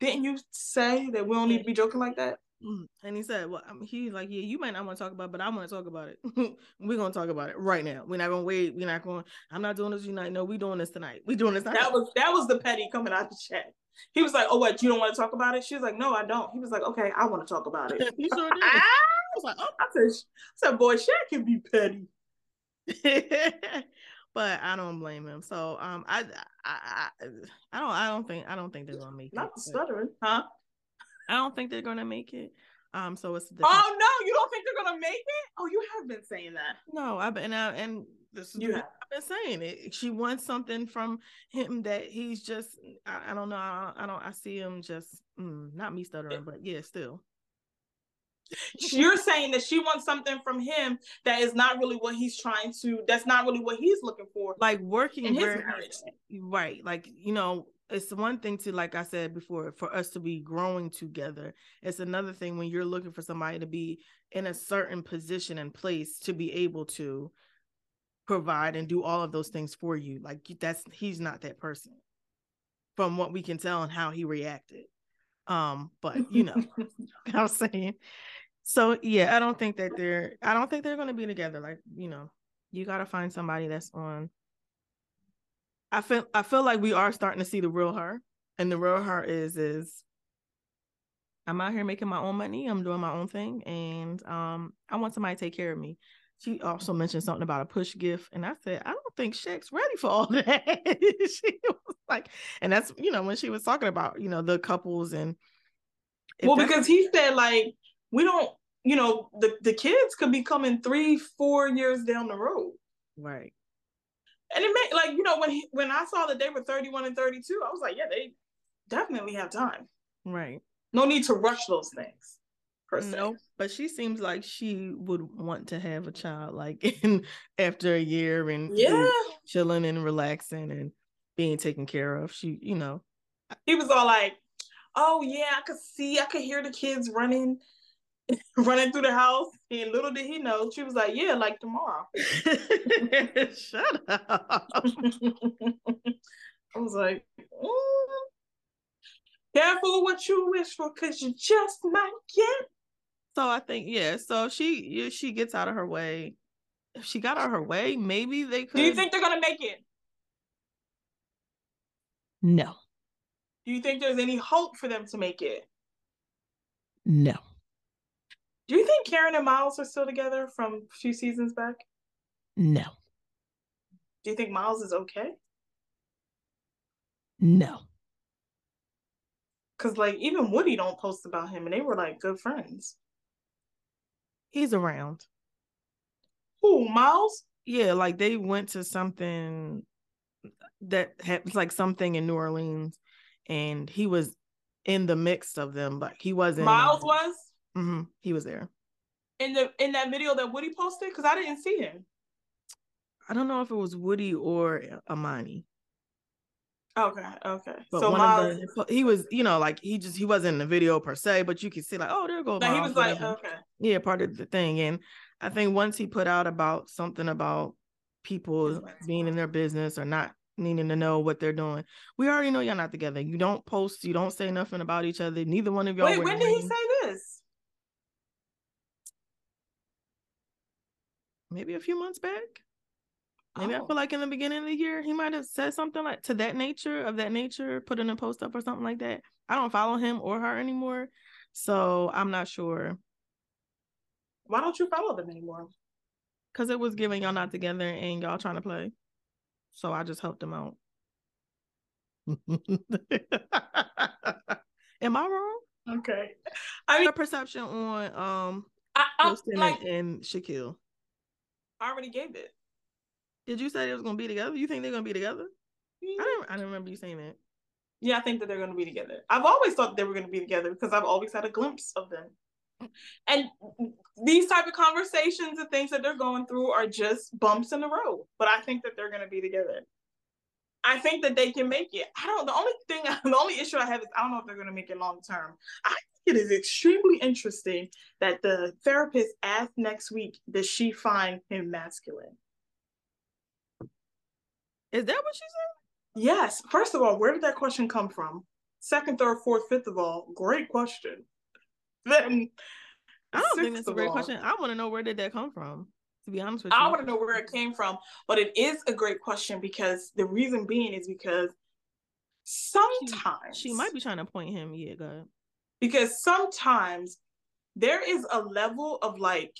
S1: Didn't you say that we don't need to be joking like that?
S2: And he said, "Well, mean, he's like, yeah, you might not want to talk about, it, but I want to talk about it. we're gonna talk about it right now. We're not gonna wait. We're not going. I'm not doing this tonight. No, we're doing this tonight. We're doing this. Tonight.
S1: That was that was the petty coming out the chat. He was like, "Oh, what? You don't want to talk about it?" She was like, "No, I don't." He was like, "Okay, I want to talk about it."
S2: he sure did. I was like, "Oh," I
S1: said, "I said, boy, Shaq can be petty."
S2: but I don't blame him. So, um, I, I, I, I don't, I don't think, I don't think they're gonna make
S1: not it. Not stuttering, huh?
S2: I don't think they're gonna make it. Um, so it's.
S1: Oh no, you don't think they're gonna make it? Oh, you have been saying that.
S2: No, I've been uh, and this is you have. I've been saying it. She wants something from him that he's just. I, I don't know. I, I, don't. I see him just mm, not me stuttering, but yeah, still.
S1: You're saying that she wants something from him that is not really what he's trying to. That's not really what he's looking for.
S2: Like working in his marriage, right? Like you know, it's one thing to like i said before for us to be growing together. It's another thing when you're looking for somebody to be in a certain position and place to be able to provide and do all of those things for you. Like that's he's not that person from what we can tell and how he reacted. Um but you know i was saying? So yeah i don't think that they're i don't think they're going to be together. Like you know you got to find somebody that's on I feel I feel like we are starting to see the real her, and the real her is is I'm out here making my own money. I'm doing my own thing, and um, I want somebody to take care of me. She also mentioned something about a push gift, and I said I don't think Shaq's ready for all that. she was like, and that's you know when she was talking about you know the couples and
S1: well because he said like we don't you know the the kids could be coming three four years down the road,
S2: right?
S1: And it made like you know when he, when I saw that they were 31 and 32, I was like, yeah, they definitely have time.
S2: Right.
S1: No need to rush those things.
S2: No, but she seems like she would want to have a child like in after a year and
S1: yeah,
S2: chilling and relaxing and being taken care of. She, you know,
S1: he was all like, "Oh yeah, I could see, I could hear the kids running running through the house. And little did he know, she was like, Yeah, like tomorrow.
S2: Shut up.
S1: I was like, mm. Careful what you wish for, because you just might get.
S2: So I think, yeah. So she she gets out of her way. If she got out of her way, maybe they could.
S1: Do you think they're gonna make it?
S2: No.
S1: Do you think there's any hope for them to make it?
S2: No.
S1: Do you think Karen and Miles are still together from a few seasons back?
S2: No.
S1: Do you think Miles is okay?
S2: No.
S1: Cause like even Woody don't post about him, and they were like good friends.
S2: He's around.
S1: Who Miles?
S2: Yeah, like they went to something that had like something in New Orleans, and he was in the mix of them, but he wasn't.
S1: Miles was.
S2: Mm-hmm, he was there
S1: in the in that video that Woody posted because I didn't see him.
S2: I don't know if it was Woody or Amani.
S1: Okay, okay.
S2: But so Miles, the, he was, you know, like he just he wasn't in the video per se, but you could see like, oh, there goes.
S1: No, he was like, okay.
S2: Yeah, part of the thing, and I think once he put out about something about people being in their business or not needing to know what they're doing, we already know y'all not together. You don't post, you don't say nothing about each other. Neither one of y'all.
S1: Wait, when did he say this?
S2: Maybe a few months back. Maybe oh. I feel like in the beginning of the year he might have said something like to that nature of that nature, put in a post up or something like that. I don't follow him or her anymore, so I'm not sure.
S1: Why don't you follow them anymore?
S2: Because it was giving y'all not together and y'all trying to play, so I just helped them out. Am I wrong?
S1: Okay.
S2: I mean, your perception on um
S1: I, I like,
S2: and Shaquille.
S1: I already gave it.
S2: Did you say they was gonna be together? You think they're gonna be together? Mm-hmm. I don't. I didn't remember you saying that.
S1: Yeah, I think that they're gonna be together. I've always thought they were gonna be together because I've always had a glimpse of them. And these type of conversations and things that they're going through are just bumps in the road. But I think that they're gonna be together. I think that they can make it. I don't. The only thing, the only issue I have is I don't know if they're gonna make it long term. I it is extremely interesting that the therapist asked next week, does she find him masculine?
S2: Is that what she said?
S1: Yes. First of all, where did that question come from? Second, third, fourth, fifth of all, great question. Then
S2: I don't think that's a great all, question. I want to know where did that come from. To be honest with you,
S1: I want to know where it came from, but it is a great question because the reason being is because sometimes
S2: she, she might be trying to point him. Yeah, go
S1: Because sometimes there is a level of like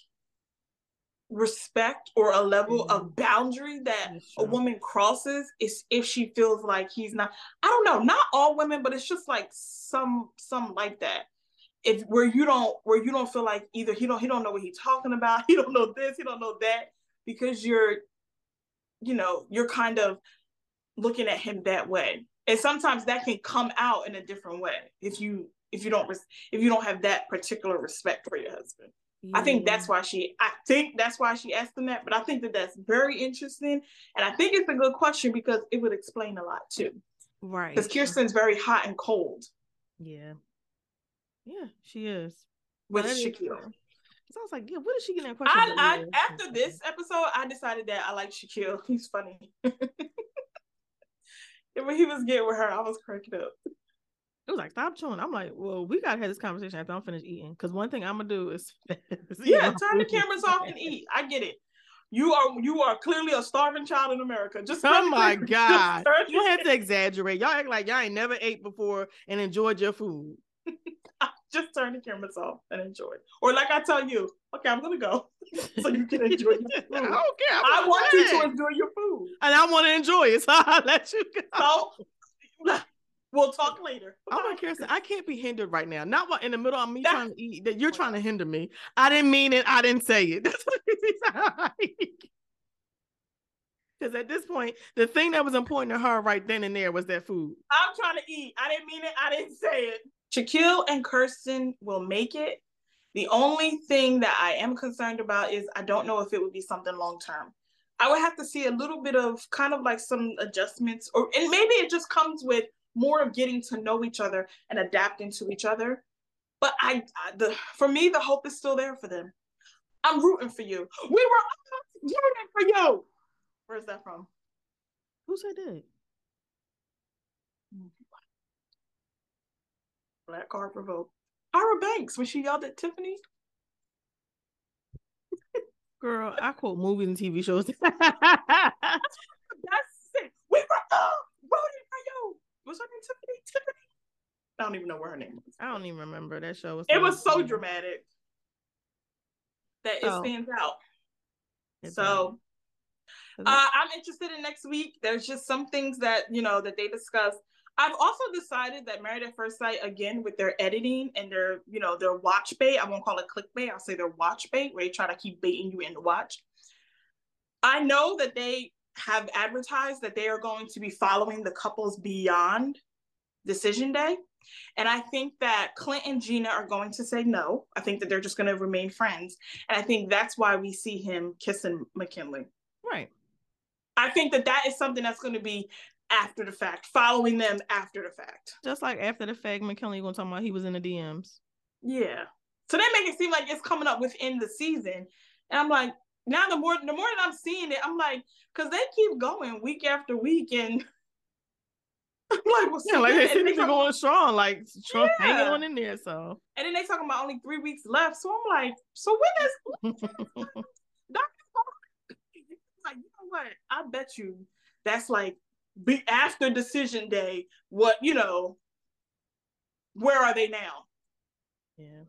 S1: respect or a level mm-hmm. of boundary that a woman crosses is if she feels like he's not i don't know not all women but it's just like some some like that. If where you don't where you don't feel like either he don't he don't know what he's talking about he don't know this he don't know that because you're you know you're kind of looking at him that way. And sometimes that can come out in a different way if you if you don't if you don't have that particular respect for your husband I think that's why she. I think that's why she asked him that. But I think that that's very interesting, and I think it's a good question because it would explain a lot too.
S2: Right.
S1: Because Kirsten's very hot and cold.
S2: Yeah. Yeah, she is.
S1: With Shaquille.
S2: So I was like, yeah, what is she getting that question? I,
S1: I after this episode, I decided that I like Shaquille. He's funny. when he was getting with her, I was cracking up.
S2: It was like, stop chewing. I'm like, well, we gotta have this conversation after I'm finished eating. Because one thing I'm gonna do is
S1: Yeah, turn the cameras off and eat. I get it. You are you are clearly a starving child in America. Just
S2: oh my god, you have to exaggerate. Y'all act like y'all ain't never ate before and enjoyed your food.
S1: Just turn the cameras off and enjoy. Or like I tell you, okay, I'm gonna go so you can enjoy your food. I
S2: don't care.
S1: I want you to enjoy your food,
S2: and I want to enjoy it, so I'll let you go.
S1: So, We'll talk later.
S2: I'm like, Kirsten, I can't be hindered right now. Not what in the middle of me trying to eat that you're trying to hinder me. I didn't mean it. I didn't say it. That's what Because at this point, the thing that was important to her right then and there was that food.
S1: I'm trying to eat. I didn't mean it. I didn't say it. Shaquille and Kirsten will make it. The only thing that I am concerned about is I don't know if it would be something long term. I would have to see a little bit of kind of like some adjustments, or and maybe it just comes with more of getting to know each other and adapting to each other. But I, I the for me, the hope is still there for them. I'm rooting for you. We were rooting for you. Where's that from?
S2: Who said that?
S1: Black card revoked. Tyra Banks when she yelled at Tiffany.
S2: Girl, I quote movies and TV shows. That's
S1: it. We were you was her name Tiffany? Tiffany? I don't even know where her name was.
S2: I don't even remember that show.
S1: Was it was so dramatic. that it stands out. so uh, I'm interested in next week. There's just some things that you know that they discuss. I've also decided that Married at First Sight, again, with their editing and their, you know, their watch bait, I won't call it clickbait, I'll say their watch bait, where they try to keep baiting you in to watch. I know that they have advertised that they are going to be following the couples beyond decision day. And I think that Clint and Gina are going to say no. I think that they're just going to remain friends. And I think that's why we see him kissing McKinley.
S2: Right.
S1: I think that that is something that's going to be after the fact, following them after the fact.
S2: Just like after the fact, McKinley gonna talk about he was in the DMs.
S1: Yeah. So they make it seem like it's coming up within the season. And I'm like, now the more the more that I'm seeing it, I'm like, because they keep going week after week, and
S2: I'm like, what's yeah, like they seem to be going strong, like Trump yeah. hanging on in there. So
S1: and then they talking about only three weeks left. So I'm like, so when is like, you know what? I bet you that's like be after decision day. What you know? Where are they now?
S2: Yeah,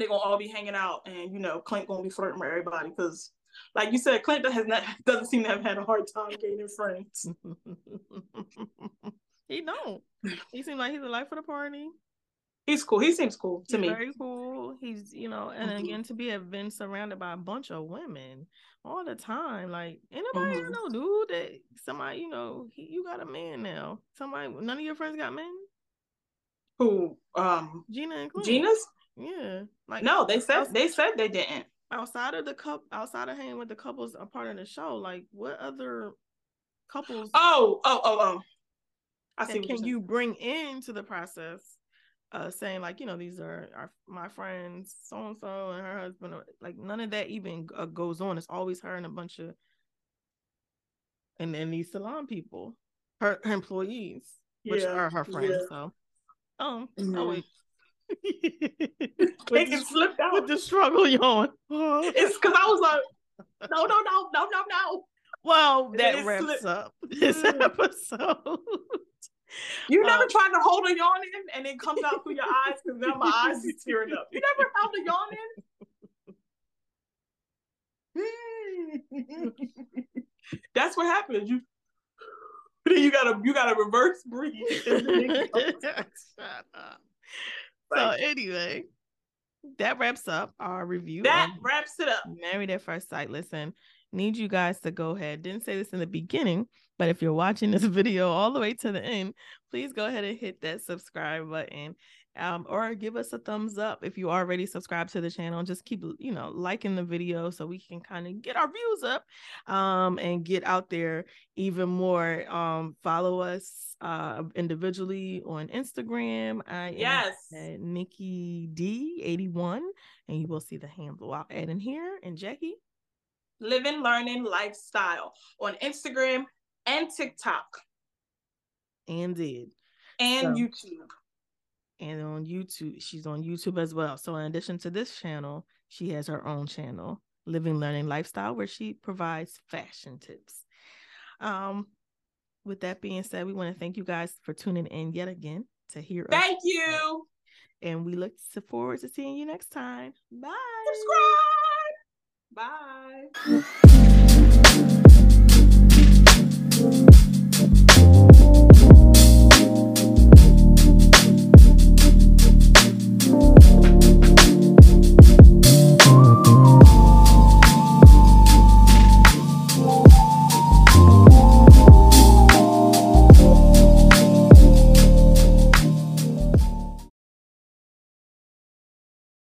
S1: they're gonna all be hanging out, and you know, Clint gonna be flirting with everybody because, like you said, Clint has not doesn't seem to have had a hard time gaining friends.
S2: he don't. He seems like he's a life of the party.
S1: He's cool. He seems cool to
S2: he's
S1: me.
S2: Very cool. He's you know, and mm-hmm. again to be have been surrounded by a bunch of women all the time. Like anybody mm-hmm. know, dude, that somebody you know, he, you got a man now. Somebody, none of your friends got men.
S1: Who? Um,
S2: Gina and Clint.
S1: Gina's.
S2: Yeah.
S1: Like no, they said they said they didn't.
S2: Outside of the cup, outside of hanging with the couples a part of the show, like what other couples?
S1: Oh, oh, oh, oh.
S2: I see. Can you bring into the process? Uh, saying like you know these are, are my friends so and so and her husband like none of that even uh, goes on it's always her and a bunch of and then these salon people her, her employees which yeah. are her friends yeah. so um mm-hmm. oh wait
S1: Cake slipped out
S2: with the struggle yawn.
S1: it's because I was like, no, no, no, no, no, no.
S2: Well, that wraps slipped. up this episode.
S1: You never um, tried to hold a yawn in and it comes out through your eyes because now my eyes is tearing up. You never held a yawn in? That's what happens. You then you gotta you gotta reverse breathe.
S2: So anyway, that wraps up our review.
S1: That wraps it up.
S2: Married at First Sight. Listen, need you guys to go ahead. Didn't say this in the beginning, but if you're watching this video all the way to the end, please go ahead and hit that subscribe button um, or give us a thumbs up if you already subscribed to the channel. Just keep, you know, liking the video so we can kind of get our views up um, and get out there even more. Um, follow us uh, individually on Instagram. I
S1: yes,
S2: Nikki D81, and you will see the handle I'll add in here. And Jackie,
S1: living, learning, lifestyle on Instagram and TikTok.
S2: And did.
S1: And so. YouTube
S2: and on YouTube, she's on YouTube as well. So in addition to this channel, she has her own channel, Living Learning Lifestyle, where she provides fashion tips. Um, with that being said, we want to thank you guys for tuning in yet again to hear
S1: Thank us. you.
S2: And we look forward to seeing you next time. Bye.
S1: Subscribe. Bye.